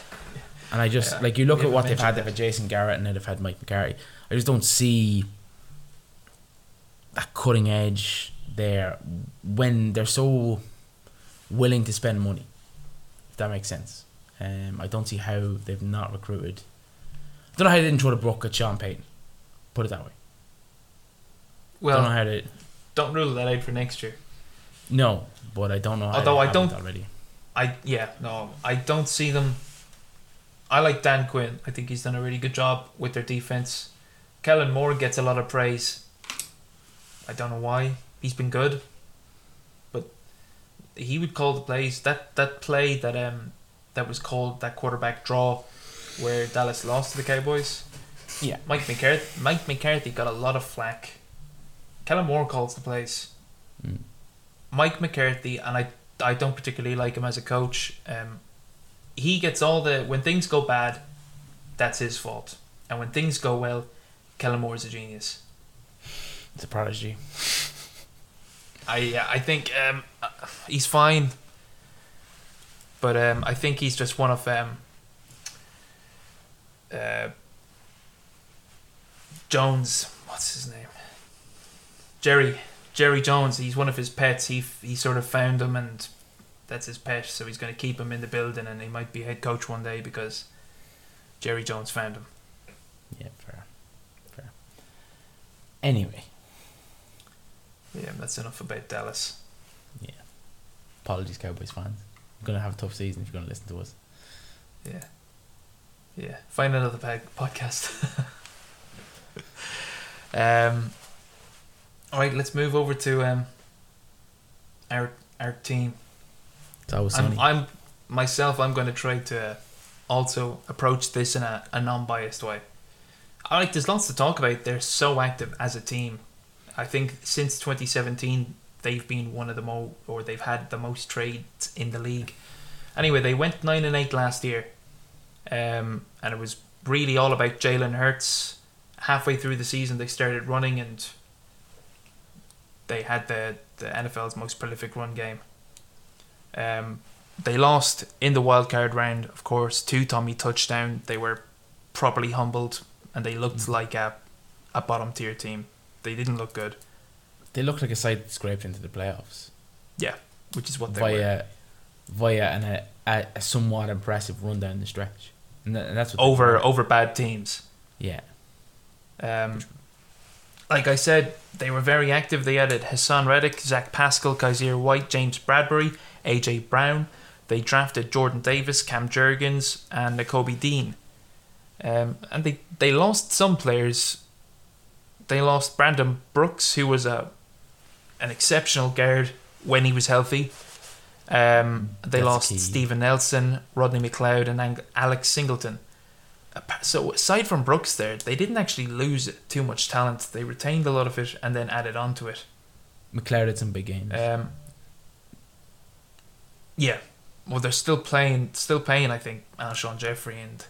and I just Yeah, like you look we at what they've had they've had Jason Garrett and then they've had Mike McCarthy. I just don't see that cutting edge there when they're so willing to spend money if that makes sense um, I don't see how they've not recruited I don't know how they didn't throw the book at Sean Payton put it that way well, don't know how they don't rule that out for next year. no but I don't know how Although I don't- already I yeah no, I don't see them. I like Dan Quinn. I think he's done a really good job with their defense. Kellen Moore gets a lot of praise. I don't know why. He's been good, he would call the plays. That that play that um that was called that quarterback draw, where Dallas lost to the Cowboys. Yeah. Mike McCarthy. Mike McCarthy got a lot of flack. Kellen Moore calls the plays. Mm. Mike McCarthy, and I I don't particularly like him as a coach. Um, he gets all the when things go bad, that's his fault, and when things go well, Kellen Moore is a genius. it's a prodigy I I think um, he's fine, but um, I think he's just one of um, uh, Jones. What's his name? Jerry Jerry Jones. He's one of his pets. He he sort of found him, and that's his pet. So he's going to keep him in the building, and he might be head coach one day because Jerry Jones found him. yeah fair fair anyway Yeah, that's enough about Dallas. Yeah. Apologies, Cowboys fans. You're gonna have a tough season if you're gonna listen to us. Yeah. Yeah. Find another peg podcast. um. All right, let's move over to um. Our our team. It's always sunny. I'm, I'm myself. I'm going to try to also approach this in a, a non-biased way. I like. There's lots to talk about. They're so active as a team. I think since 2017, they've been one of the most, or they've had the most trades in the league. Anyway, they went nine and eight last year, um, and it was really all about Jalen Hurts. Halfway through the season, they started running, and they had the the NFL's most prolific run game. Um, they lost in the wild card round, of course, to Tommy touchdown. They were properly humbled, and they looked Mm. like a a bottom tier team. They didn't look good, they looked like a side that scraped into the playoffs Yeah, which is what they were. via via an, a, a, somewhat impressive run down the stretch, and, and that's what over over bad teams. Yeah, Um, like I said, they were very active. They added Haason Reddick, Zach Pascal, Kyzir White, James Bradberry, AJ Brown. They drafted Jordan Davis, Cam Jurgens, and Nakobe Dean. Um, and they, they lost some players. They lost Brandon Brooks, who was a an exceptional guard when he was healthy. Um, they That's lost key. Steven Nelson, Rodney McLeod, and Alex Singleton. So aside from Brooks, there they didn't actually lose too much talent. They retained a lot of it and then added on to it. McLeod had some big games. Um, yeah, well, they're still playing, still playing. I think Alshon Jeffery and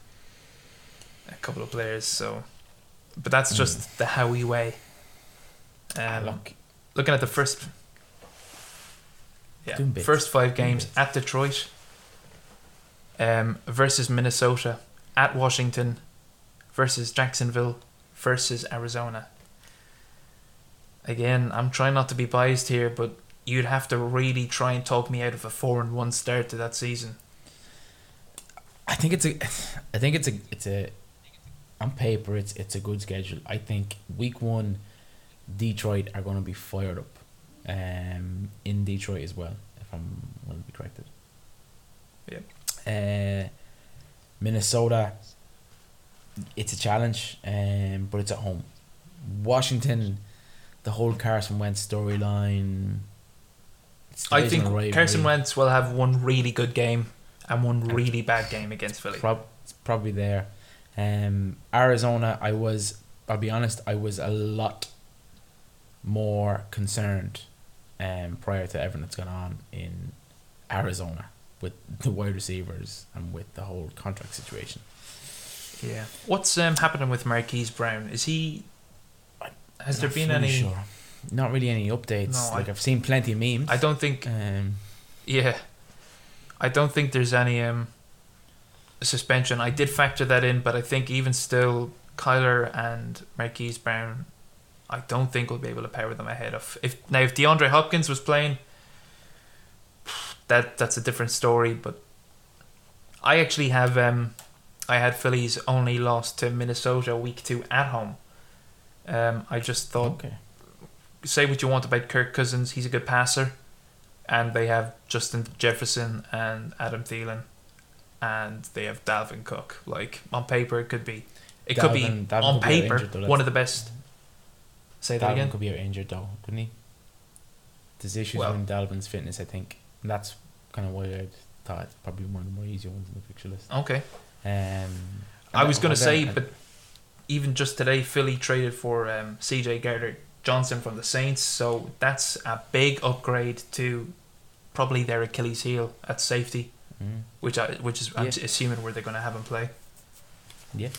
a couple of players. So, but that's just the Howie way. Ah, Um, look, looking at the first, yeah, first five games at Detroit, um, versus Minnesota, at Washington, versus Jacksonville, versus Arizona. Again, I'm trying not to be biased here, but you'd have to really try and talk me out of a four and one start to that season. I think it's a, I think it's a, it's a, on paper it's it's a good schedule. I think week one, Detroit are going to be fired up, um, in Detroit as well. If I'm going to be corrected. Yep. Uh, Minnesota. It's a challenge, um, but it's at home. Washington, the whole Carson Wentz storyline. I think rivalry. Carson Wentz will have one really good game and one really bad game against Philly. Prob- it's probably there. Um, Arizona, I was, I'll be honest, I was a lot more concerned um, prior to everything that's gone on in Arizona with the wide receivers and with the whole contract situation. Yeah. What's um, happening with Marquise Brown? Is he? Has there been any? sure. Not really any updates. No, like I- I've seen plenty of memes. I don't think. um, Yeah. I don't think there's any um suspension. I did factor that in, but I think even still, Kyler and Marquise Brown, I don't think we'll be able to power them ahead of. If now if DeAndre Hopkins was playing, that that's a different story. But I actually have um, I had Phillies only lost to Minnesota week two at home. Um, I just thought okay. say what you want about Kirk Cousins, he's a good passer, and they have Justin Jefferson and Adam Thielen, and they have Dalvin Cook. Like on paper, it could be, it could be Dalvin- Dalvin on could be paper injured, one of the best. Say that again. could be injured though, couldn't he? There's issues Well- with Dalvin's fitness, I think. And that's kind of why I thought it's probably one of the more easier ones in the picture list. Okay, Um, I was going to say, but even just today, Philly traded for um, C.J. Gardner Johnson from the Saints, so that's a big upgrade to probably their Achilles heel at safety, Mm, which I which is I'm Yeah. assuming where they're going to have him play. Yeah.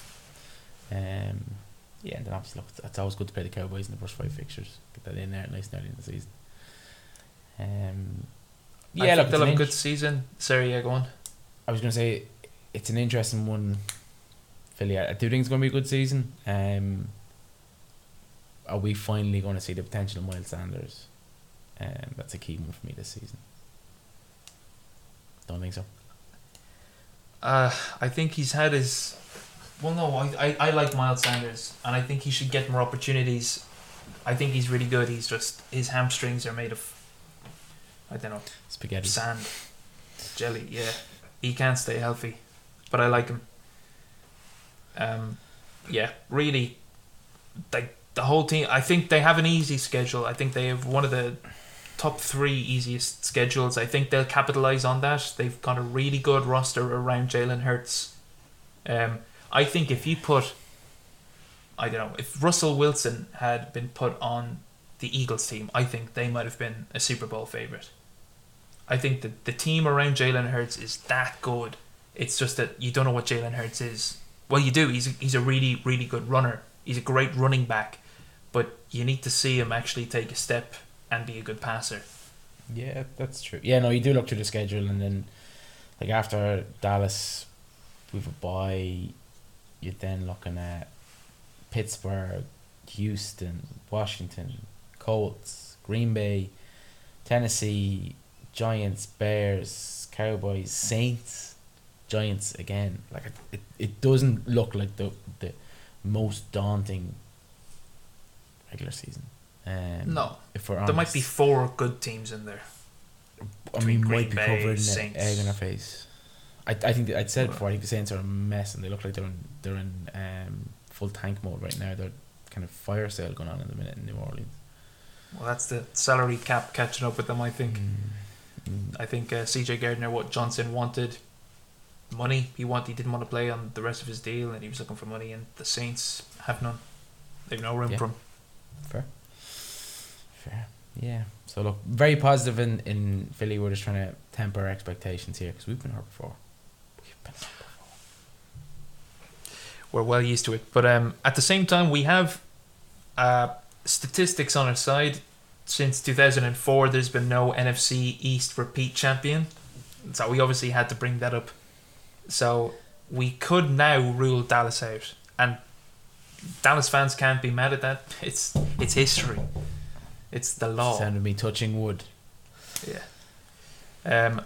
Um, yeah, and then obviously, look, it's, always good to play the Cowboys in the first five fixtures. Get that in there nice and early in the season. Um, yeah, think look, they'll have a good season. Sorry, yeah, go on. I was going to say it's an interesting one. Philly, I I do think it's going to be a good season. Um, are we finally going to see the potential of Miles Sanders? Um, that's a key one for me this season. Don't think so. Uh, I think he's had his. Well, no, I, I, I like Miles Sanders, and I think he should get more opportunities. I think he's really good. He's just his hamstrings are made of. I don't know Spaghetti. sand, jelly. Yeah, he can't stay healthy, but I like him. Um, yeah, really, like the whole team. I think they have an easy schedule. I think they have one of the top three easiest schedules. I think they'll capitalize on that. They've got a really good roster around Jalen Hurts. Um, I think if you put, I don't know, if Russell Wilson had been put on the Eagles team, I think they might have been a Super Bowl favorite. I think that the team around Jalen Hurts is that good. It's just that you don't know what Jalen Hurts is. Well, you do. He's a, he's a really really good runner. He's a great running back, but you need to see him actually take a step and be a good passer. Yeah, that's true. Yeah, no, you do look through the schedule, and then like after Dallas, we've a bye. You're then looking at Pittsburgh, Houston, Washington, Colts, Green Bay, Tennessee, Giants, Bears, Cowboys, Saints, Giants again. Like it, it, it doesn't look like the the most daunting regular season. Um, No, if we're there might be four good teams in there. I mean, Green might be Bay, the Saints. egg in our face. I, I think I'd said it before. I think the Saints are a mess, and they look like they're in they're in um, full tank mode right now. They're kind of fire sale going on in the minute in New Orleans. Well, that's the salary cap catching up with them. I think. Mm. I think uh, C.J. Gardner, what Johnson wanted, money. He want he didn't want to play on the rest of his deal, and he was looking for money. And the Saints have none. They've no room Yeah. for him. Fair. Fair. Yeah. So look, very positive in in Philly. We're just trying to temper expectations here because we've been hurt before. We've been hurt before. We're well used to it, but um, at the same time, we have uh, statistics on our side. Since 2004, there's been no NFC East repeat champion, so we obviously had to bring that up. So we could now rule Dallas out, and Dallas fans can't be mad at that. It's it's history. It's the law. Sounded me touching wood. Yeah. Um,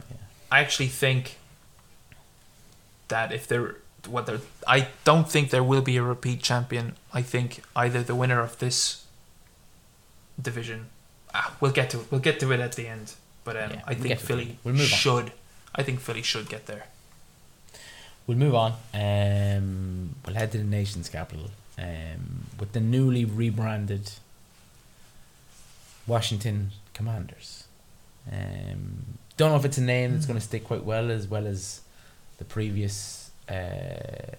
I actually think that if there, whether I don't think there will be a repeat champion. I think either the winner of this division, ah, we'll get to it. We'll get to it at the end. But um, Yeah, I we'll think get to it. Philly We'll should. I think Philly should get there. We'll move on. Um, we'll head to the nation's capital um, with the newly rebranded Washington Commanders. Um, don't know if it's a name that's going to stick quite well as well as the previous uh,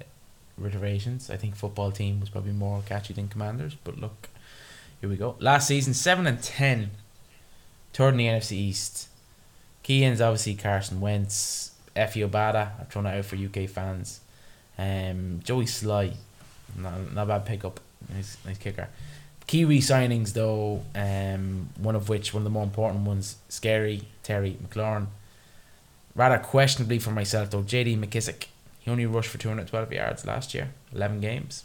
iterations. I think football team was probably more catchy than Commanders, but look, here we go. Last season, seven and ten, third in the NFC East. Key ends obviously Carson Wentz, Efe Obada. I've thrown it out for UK fans. Um, Joey Slye, not, not a bad pickup. Nice, nice kicker. Key re-signings though, um, one of which, one of the more important ones, Scary Terry McLaurin. Rather questionably for myself though, J.D. McKissic. He only rushed for 212 yards last year, 11 games.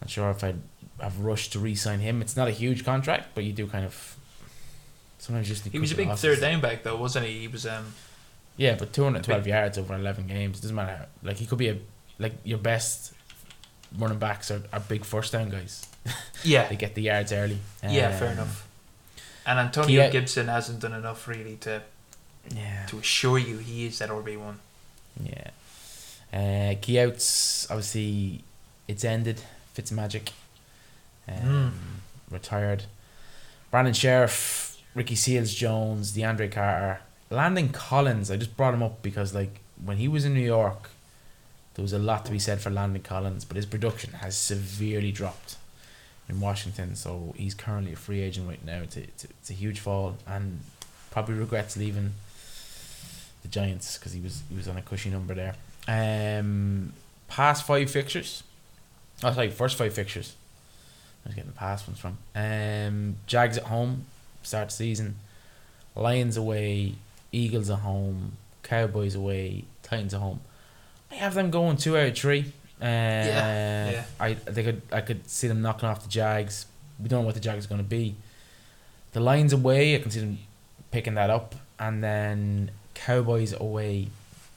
Not sure if I'd have rushed to re-sign him. It's not a huge contract, but you do kind of. Sometimes you just He was a big of third down back though, wasn't he? He was um Yeah, but 212 yards over 11 games doesn't matter. how- Like he could be a like your best running backs are, are big first down guys. yeah They get the yards early. yeah fair Um, enough. And Antonio Kia- Gibson hasn't done enough really to Yeah. to assure you he is that RB one. Yeah. Uh, key outs, obviously, it's ended. Fitzmagic. Um, Retired. Brandon Scherff, Ricky Seals Jones, DeAndre Carter, Landon Collins. I just brought him up because, like, when he was in New York, there was a lot to be said for Landon Collins, but his production has severely dropped in Washington. So he's currently a free agent right now. It's a, it's a, it's a huge fall, and probably regrets leaving the Giants because he was he was on a cushy number there. Um, past five fixtures. Oh, sorry, first five fixtures. I was getting the past ones from. Um, Jags at home, start season. Lions away, Eagles at home, Cowboys away, Titans at home. I have them going two out of three. Uh, Yeah, yeah. I they could I could see them knocking off the Jags. We don't know what the Jags are going to be. The Lions away, I can see them picking that up, and then Cowboys away.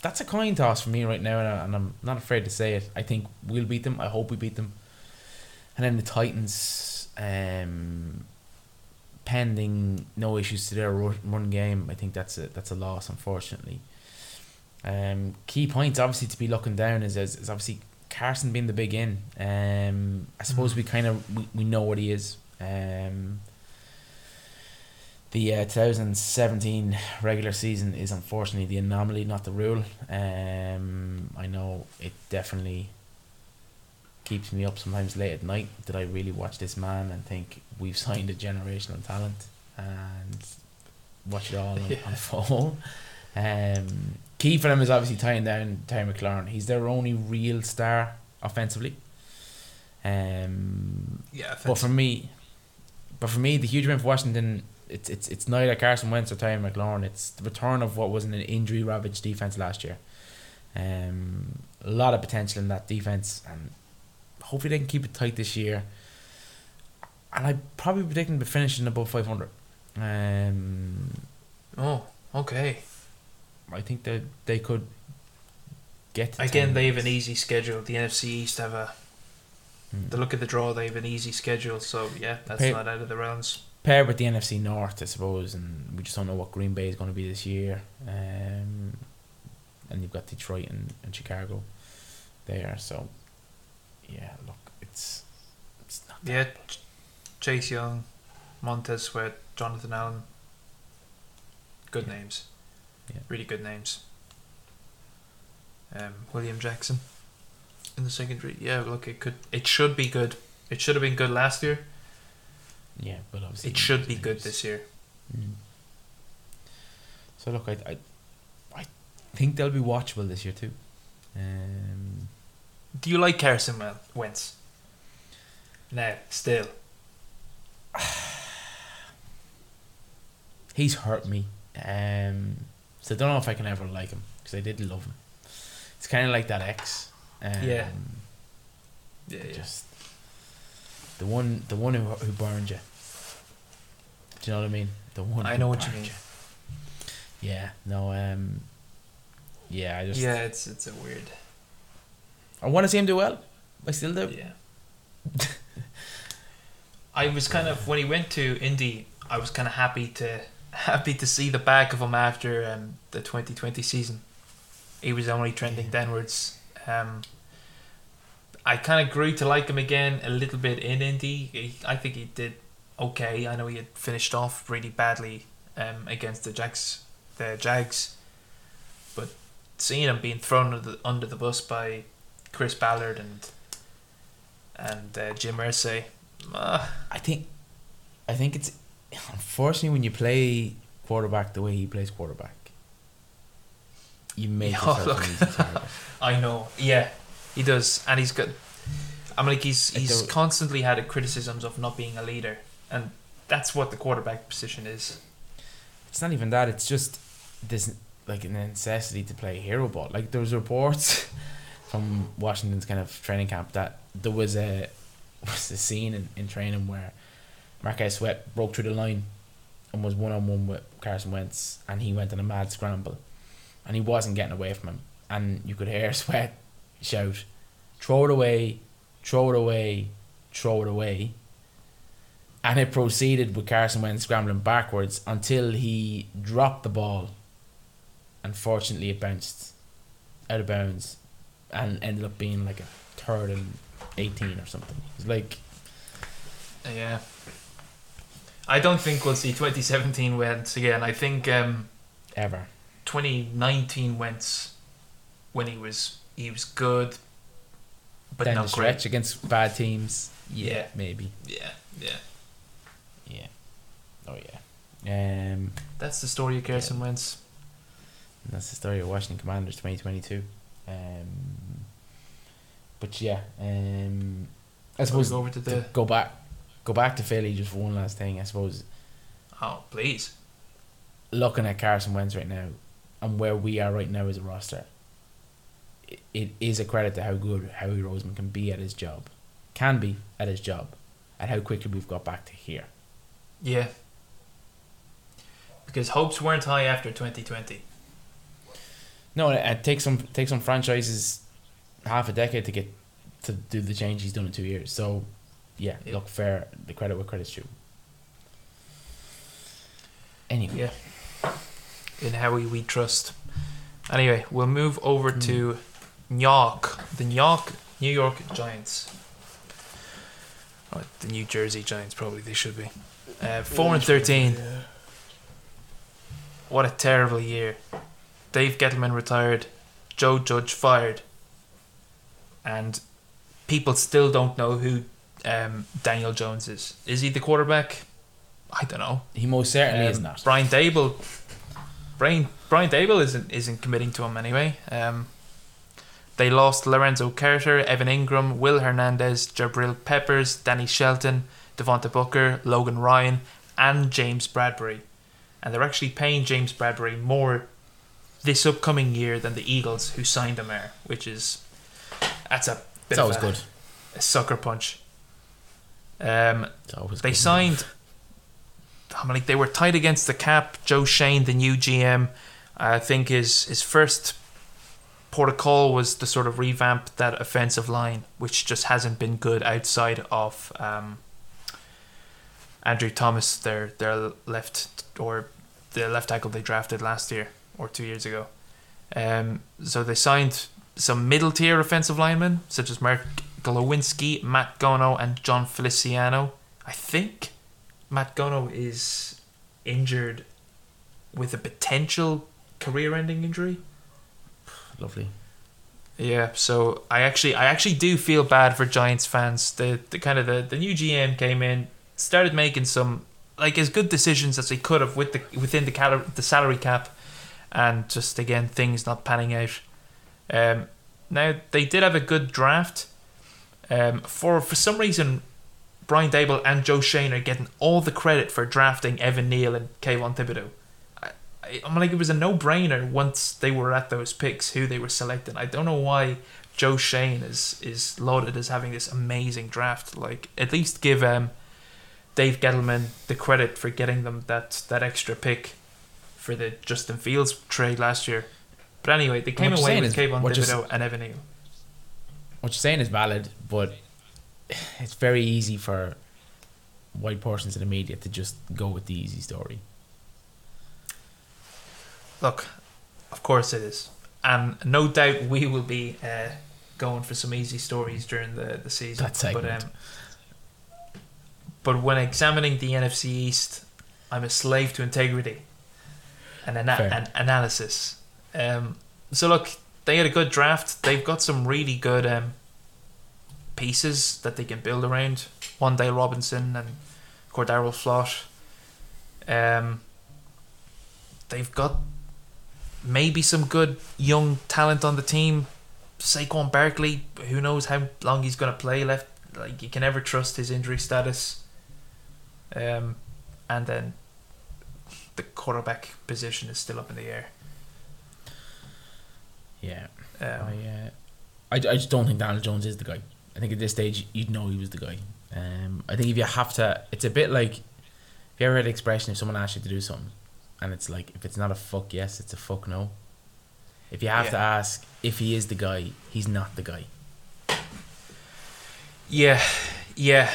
That's a coin toss for me right now, and, I, and I'm not afraid to say it. I think we'll beat them. I hope we beat them. And then the Titans, um, pending no issues to their ru- run game, I think that's a that's a loss, unfortunately. Um, key points obviously to be looking down is is, is obviously Carson being the big in. Um, I suppose Mhm. we kind of we, we know what he is. Um, the uh, 2017 regular season is unfortunately the anomaly, not the rule. Um, I know it definitely keeps me up sometimes late at night. Did I really watch this man and think we've signed a generational talent and watch it all Yeah. unfold? Um, key for them is obviously tying down Terry McLaurin. He's their only real star offensively. Um, Yeah, but for me, but for me, the huge win for Washington, it's it's it's neither Carson Wentz or Ty McLaurin. It's the return of what was an injury ravaged defense last year. Um, a lot of potential in that defense, and hopefully they can keep it tight this year. And I probably predict them to finish in above five hundred. Um, oh, okay. I think that they could get to Again, they have an easy schedule. The NFC East have a. Mm. The look at the draw, they have an easy schedule. So yeah, that's Pay- not out of the realms. paired with the NFC North, I suppose, and we just don't know what Green Bay is going to be this year. Um, and you've got Detroit and, and Chicago there, so yeah, look, it's it's not Yeah. Ch- Chase Young, Montez Sweat, Jonathan Allen. Good Yeah. names. Yeah. Really good names. Um, William Jackson in the secondary. Yeah, look, it could, it should be good. It should have been good last year. yeah, but obviously It should be good this year. Mm. So look, I, I I think they'll be watchable this year too. Um, Do you like Carson Wen- Wentz? Now, still. he's hurt me. Um, so I don't know if I can ever like him because I did love him. It's kind of like that X. Um, Yeah. Yeah, Just the one, the one who who burned you. Do you know what I mean? The one. I know what you mean. Yeah. No. Um. Yeah. I just. yeah, it's it's a weird. I want to see him do well. I still do. Yeah. I was kind of when he went to Indy, I was kind of happy to happy to see the back of him after um, the 2020 season. He was only trending downwards. Um, I kind of grew to like him again a little bit in Indy. He, I think he did okay. I know he had finished off really badly um, against the Jags, the Jags, but seeing him being thrown under the, under the bus by Chris Ballard and and uh, Jim Irsay. Uh, I think. I think it's unfortunately when you play quarterback the way he plays quarterback, you make yourself look. an easy target. I know. Yeah, he does, and he's got. I'm like he's he's constantly had criticisms of not being a leader, and that's what the quarterback position is. it's not even that. It's just this like a necessity to play hero ball. Like there was reports from Washington's kind of training camp that there was a was a scene in, in training where Marquez Sweat broke through the line and was one on one with Carson Wentz, and he went on a mad scramble, and he wasn't getting away from him, and you could hear Sweat shout, "Throw it away, throw it away, throw it away." And it proceeded with Carson Wentz scrambling backwards until he dropped the ball. Unfortunately, it bounced out of bounds and ended up being like a third and 18 or something. It's like, Yeah. I don't think we'll see 2017 Wentz again. I think um, ever. 2019 Wentz, when he was he was good, but Down not the great. stretch against bad teams. Yeah, Yeah. maybe. Yeah, yeah. Yeah. Oh, yeah. Um, That's the story of Carson Wentz. and that's the story of Washington Commanders 2022. Um, but yeah, um, I suppose go over to to go back, go back to Philly just for one last thing. I suppose Oh, please. looking at Carson Wentz right now and where we are right now as a roster, it, it is a credit to how good Howie Roseman can be at his job, can be at his job, and how quickly we've got back to here. Yeah. Because hopes weren't high after 2020. No, it, it takes some takes some franchises half a decade to get to do the change he's done in two years. So, yeah, Yeah. look fair. The credit where credit's due. Anyway, Yeah. In Howie we trust. Anyway, we'll move over to New York. The New York New York Giants. Oh, the New Jersey Giants probably they should be. Uh, four and thirteen. What a terrible year. Dave Gettleman retired, Joe Judge fired, and people still don't know who um, Daniel Jones is. Is he the quarterback? I don't know. he most certainly is Um, not. Brian Daboll. Brian Brian Daboll isn't isn't committing to him anyway. Um, they lost Lorenzo Carter, Evan Engram, Will Hernandez, Jabril Peppers, Danny Shelton, Devontae Booker, Logan Ryan, and James Bradberry. And they're actually paying James Bradberry more this upcoming year than the Eagles, who signed him there, which is that's a bit It's always of a, good. a sucker punch. Um, they signed. I mean, like they were tight against the cap. Joe Schoen, the new GM, I think his his first port of call was to sort of revamp that offensive line, which just hasn't been good outside of um, Andrew Thomas, their their left or the left tackle they drafted last year or two years ago. Um, so they signed some middle tier offensive linemen such as Mark Glowinski, Matt Gono, and Jon Feliciano. I think Matt Gono is injured with a potential career-ending injury. Lovely. Yeah, so I actually I actually do feel bad for Giants fans. The the kind of the, the new GM came in, started making some like as good decisions as he could have with the within the cal- the salary cap, and just again things not panning out. Um, now they did have a good draft. Um, for for some reason, Brian Daboll and Joe Schoen are getting all the credit for drafting Evan Neal and Kayvon Thibodeaux. I, I, I'm like it was a no brainer once they were at those picks who they were selecting. I don't know why Joe Schoen is is lauded as having this amazing draft. Like at least give um Dave Gettleman the credit for getting them that that extra pick for the Justin Fields trade last year. But anyway, they came away with Kayvon Thibodeaux and Evan Neal. What you're saying is valid, but it's very easy for white portions of the media to just go with the easy story. Look, of course it is, and no doubt we will be uh, going for some easy stories during the the season. That segment. But um, but when examining the NFC East, I'm a slave to integrity and ana- and analysis. Um, so look, they had a good draft. They've got some really good um, pieces that they can build around. Wan'Dale Robinson and Cordale Flott. Um, they've got maybe some good young talent on the team. Saquon Barkley, who knows how long he's going to play left. Like you can never trust his injury status. Um, and then the quarterback position is still up in the air. Yeah. Um, I, uh, I, I just don't think Daniel Jones is the guy. I think at this stage you'd know he was the guy. Um, I think if you have to, it's a bit like, if you ever heard the expression if someone asks you to do something, and it's like if it's not a fuck yes, it's a fuck no. If you have to ask if he is the guy, he's not the guy. Yeah, yeah,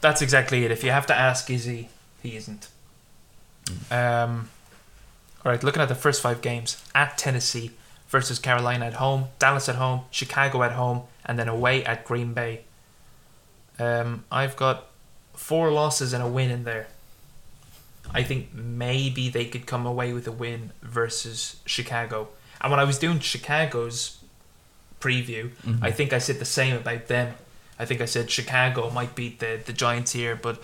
that's exactly it. If you have to ask, is he? He isn't. Um, all right, looking at the first five games at Tennessee versus Carolina at home, Dallas at home, Chicago at home, and then away at Green Bay. Um, I've got four losses and a win in there. I think maybe they could come away with a win versus Chicago. And when I was doing Chicago's preview, I think I said the same about them. I think I said Chicago might beat the, the Giants here, but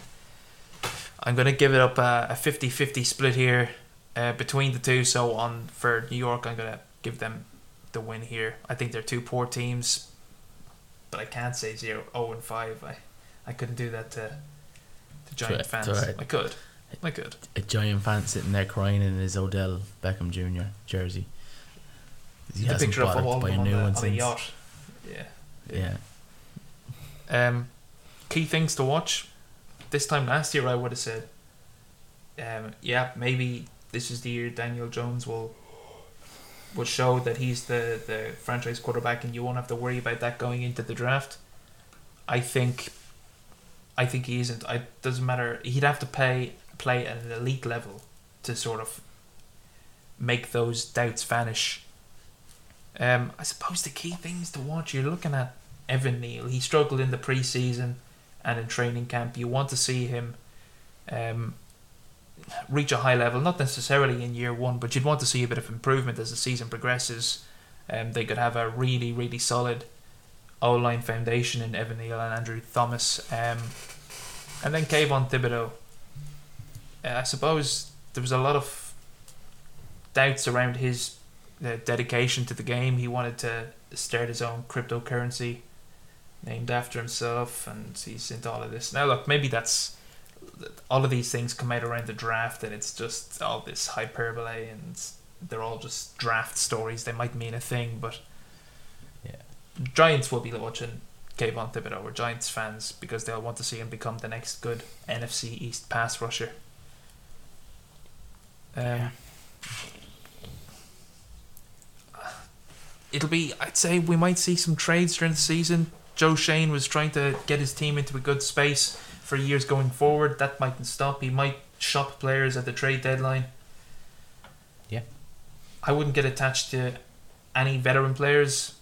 I'm going to give it up a, a 50-50 split here uh, between the two. So on for New York, I'm going to give them the win here. I think they're two poor teams, but I can't say 0 0 and 5. I, I couldn't do that to, to Giant fans. I could. I could. A giant fan sitting there crying in his Odell Beckham Jr. jersey. He the hasn't picture of all buy a on, new the, one on a since. yacht. Yeah. Yeah. Um, key things to watch. This time last year, I would have said, um, yeah, maybe this is the year Daniel Jones will will show that he's the the franchise quarterback, and you won't have to worry about that going into the draft. I think, I think he isn't. I doesn't matter. He'd have to play play at an elite level to to sort of make those doubts vanish. Um, I suppose the key things to watch. You're looking at Evan Neal. He struggled in the preseason and in training camp. You want to see him um, reach a high level, not necessarily in year one, but you'd want to see a bit of improvement as the season progresses. Um, they could have a really, really solid O line foundation in Evan Neal and Andrew Thomas. Um, and then Kayvon Thibodeaux. Uh, I suppose there was a lot of doubts around his uh, dedication to the game. He wanted to start his own cryptocurrency named after himself, and he's into all of this. Now, look, maybe that's all of these things come out around the draft, and it's just all this hyperbole, and they're all just draft stories. They might mean a thing, but Yeah. Giants will be watching Kayvon Thibodeaux or Giants fans because they'll want to see him become the next good NFC East pass rusher. Um, Yeah. It'll be, I'd say, we might see some trades during the season. Joe Schoen was trying to get his team into a good space for years going forward. That mightn't stop. He might shop players at the trade deadline. Yeah. I wouldn't get attached to any veteran players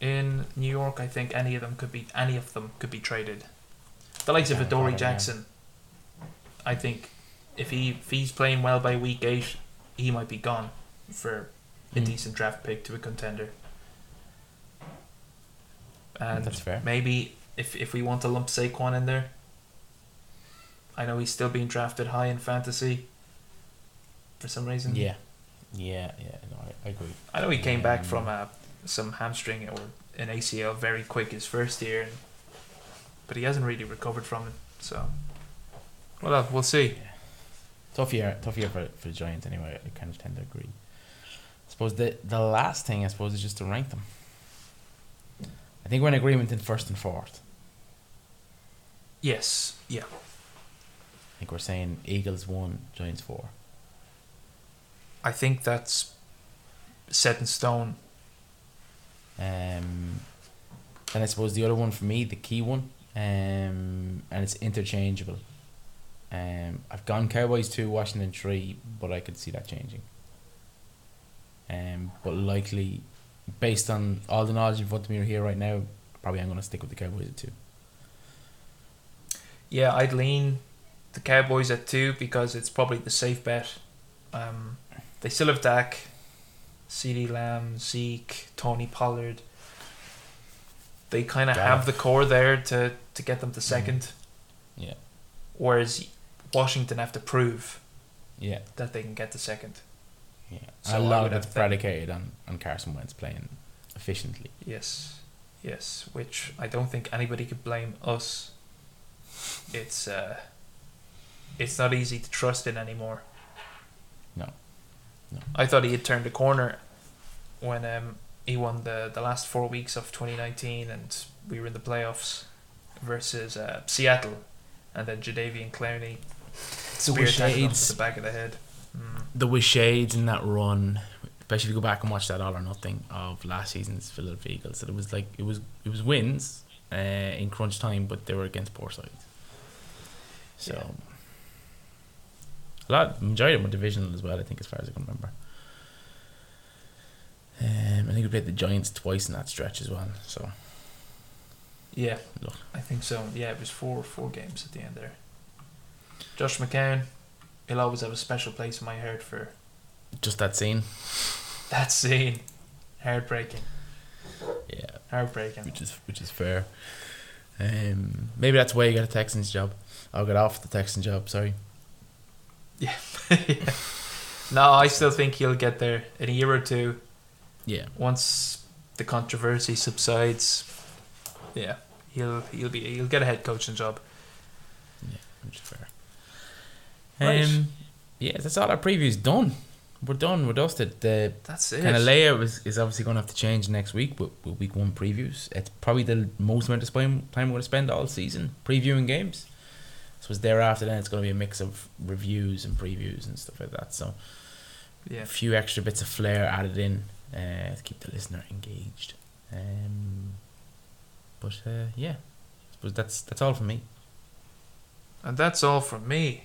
in New York. I think any of them could be any of them could be traded. The likes of Adoree. Jackson. I think if he if he's playing well by week eight, he might be gone for a Mm. decent draft pick to a contender. And That's fair. maybe if if we want to lump Saquon in there, I know he's still being drafted high in fantasy. For some reason, Yeah. Yeah, yeah, no, I, I agree. I know he came back Um, from a, some hamstring or an ACL very quick his first year, and, but he hasn't really recovered from it. So, well, uh, we'll see. Tough year, tough year for, for the Giants anyway. I kind of tend to agree. I suppose the the last thing I suppose is just to rank them. I think we're in agreement in first and fourth. Yes, yeah, I think we're saying Eagles one, Giants four. I think that's set in stone. Um, then I suppose the other one for me, the key one, um, and it's interchangeable. Um, I've gone Cowboys two, Washington three, but I could see that changing. Um, but likely, based on all the knowledge in front of me here right now, probably I'm going to stick with the Cowboys at two. Yeah, I'd lean the Cowboys at two because it's probably the safe bet. Um, they still have Dak, CeeDee Lamb, Zeke, Tony Pollard. They kind of have the core there to, to get them to second. Yeah. Whereas Washington have to prove Yeah, that they can get to second. Yeah. So a I lot of it's predicated on, on Carson Wentz playing efficiently. Yes, yes. Which I don't think anybody could blame us. It's uh, it's not easy to trust in anymore. No. No. I thought he had turned a corner when um he won the the last four weeks of 2019 and we were in the playoffs versus uh, Seattle, and then Jadeveon Clowney spear tackled to the back of the head. Mm. the with shades in that run, especially if you go back and watch that all or nothing of last season's Philadelphia Eagles, that it was like it was it was wins uh, in crunch time, but they were against poor sides. So Yeah. a lot majority of them were divisional as well. I think, as far as I can remember. Um, I think we played the Giants twice in that stretch as well. So Yeah, Look. I think so. Yeah, it was four four games at the end there. Josh McCown, he'll always have a special place in my heart for just that scene, that scene. Heartbreaking, yeah, heartbreaking. which is which is fair. Um, maybe that's why you got a Texans job. I'll get off the Texan job. Sorry. Yeah. no, I still think he'll get there in a year or two Yeah. once the controversy subsides. Yeah, he'll he'll be he'll get a head coaching job. Yeah, which is fair. Right. Um, yeah, that's all our previews done. We're done. We're dusted. The That's it. kind of layout is, is obviously going to have to change next week with, with week one previews. It's probably the most amount of time time we're going to spend all season previewing games. So it's thereafter then it's going to be a mix of reviews and previews and stuff like that. So yeah. a few extra bits of flair added in uh, to keep the listener engaged. Um, but uh, yeah, I suppose that's that's all from me. And that's all from me.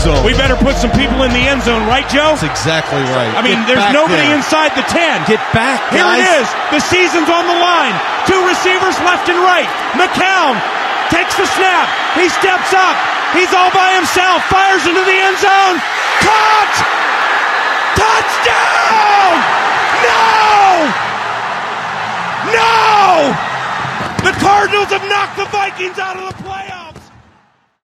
Zone. We better put some people in the end zone, right, Joe? That's exactly right. I mean, Get there's nobody there. inside the 10. Get back, Here it is. The season's on the line. Two receivers left and right. McCown takes the snap. He steps up. He's all by himself. Fires into the end zone. Caught! Touchdown! No! No! The Cardinals have knocked the Vikings out of the playoffs.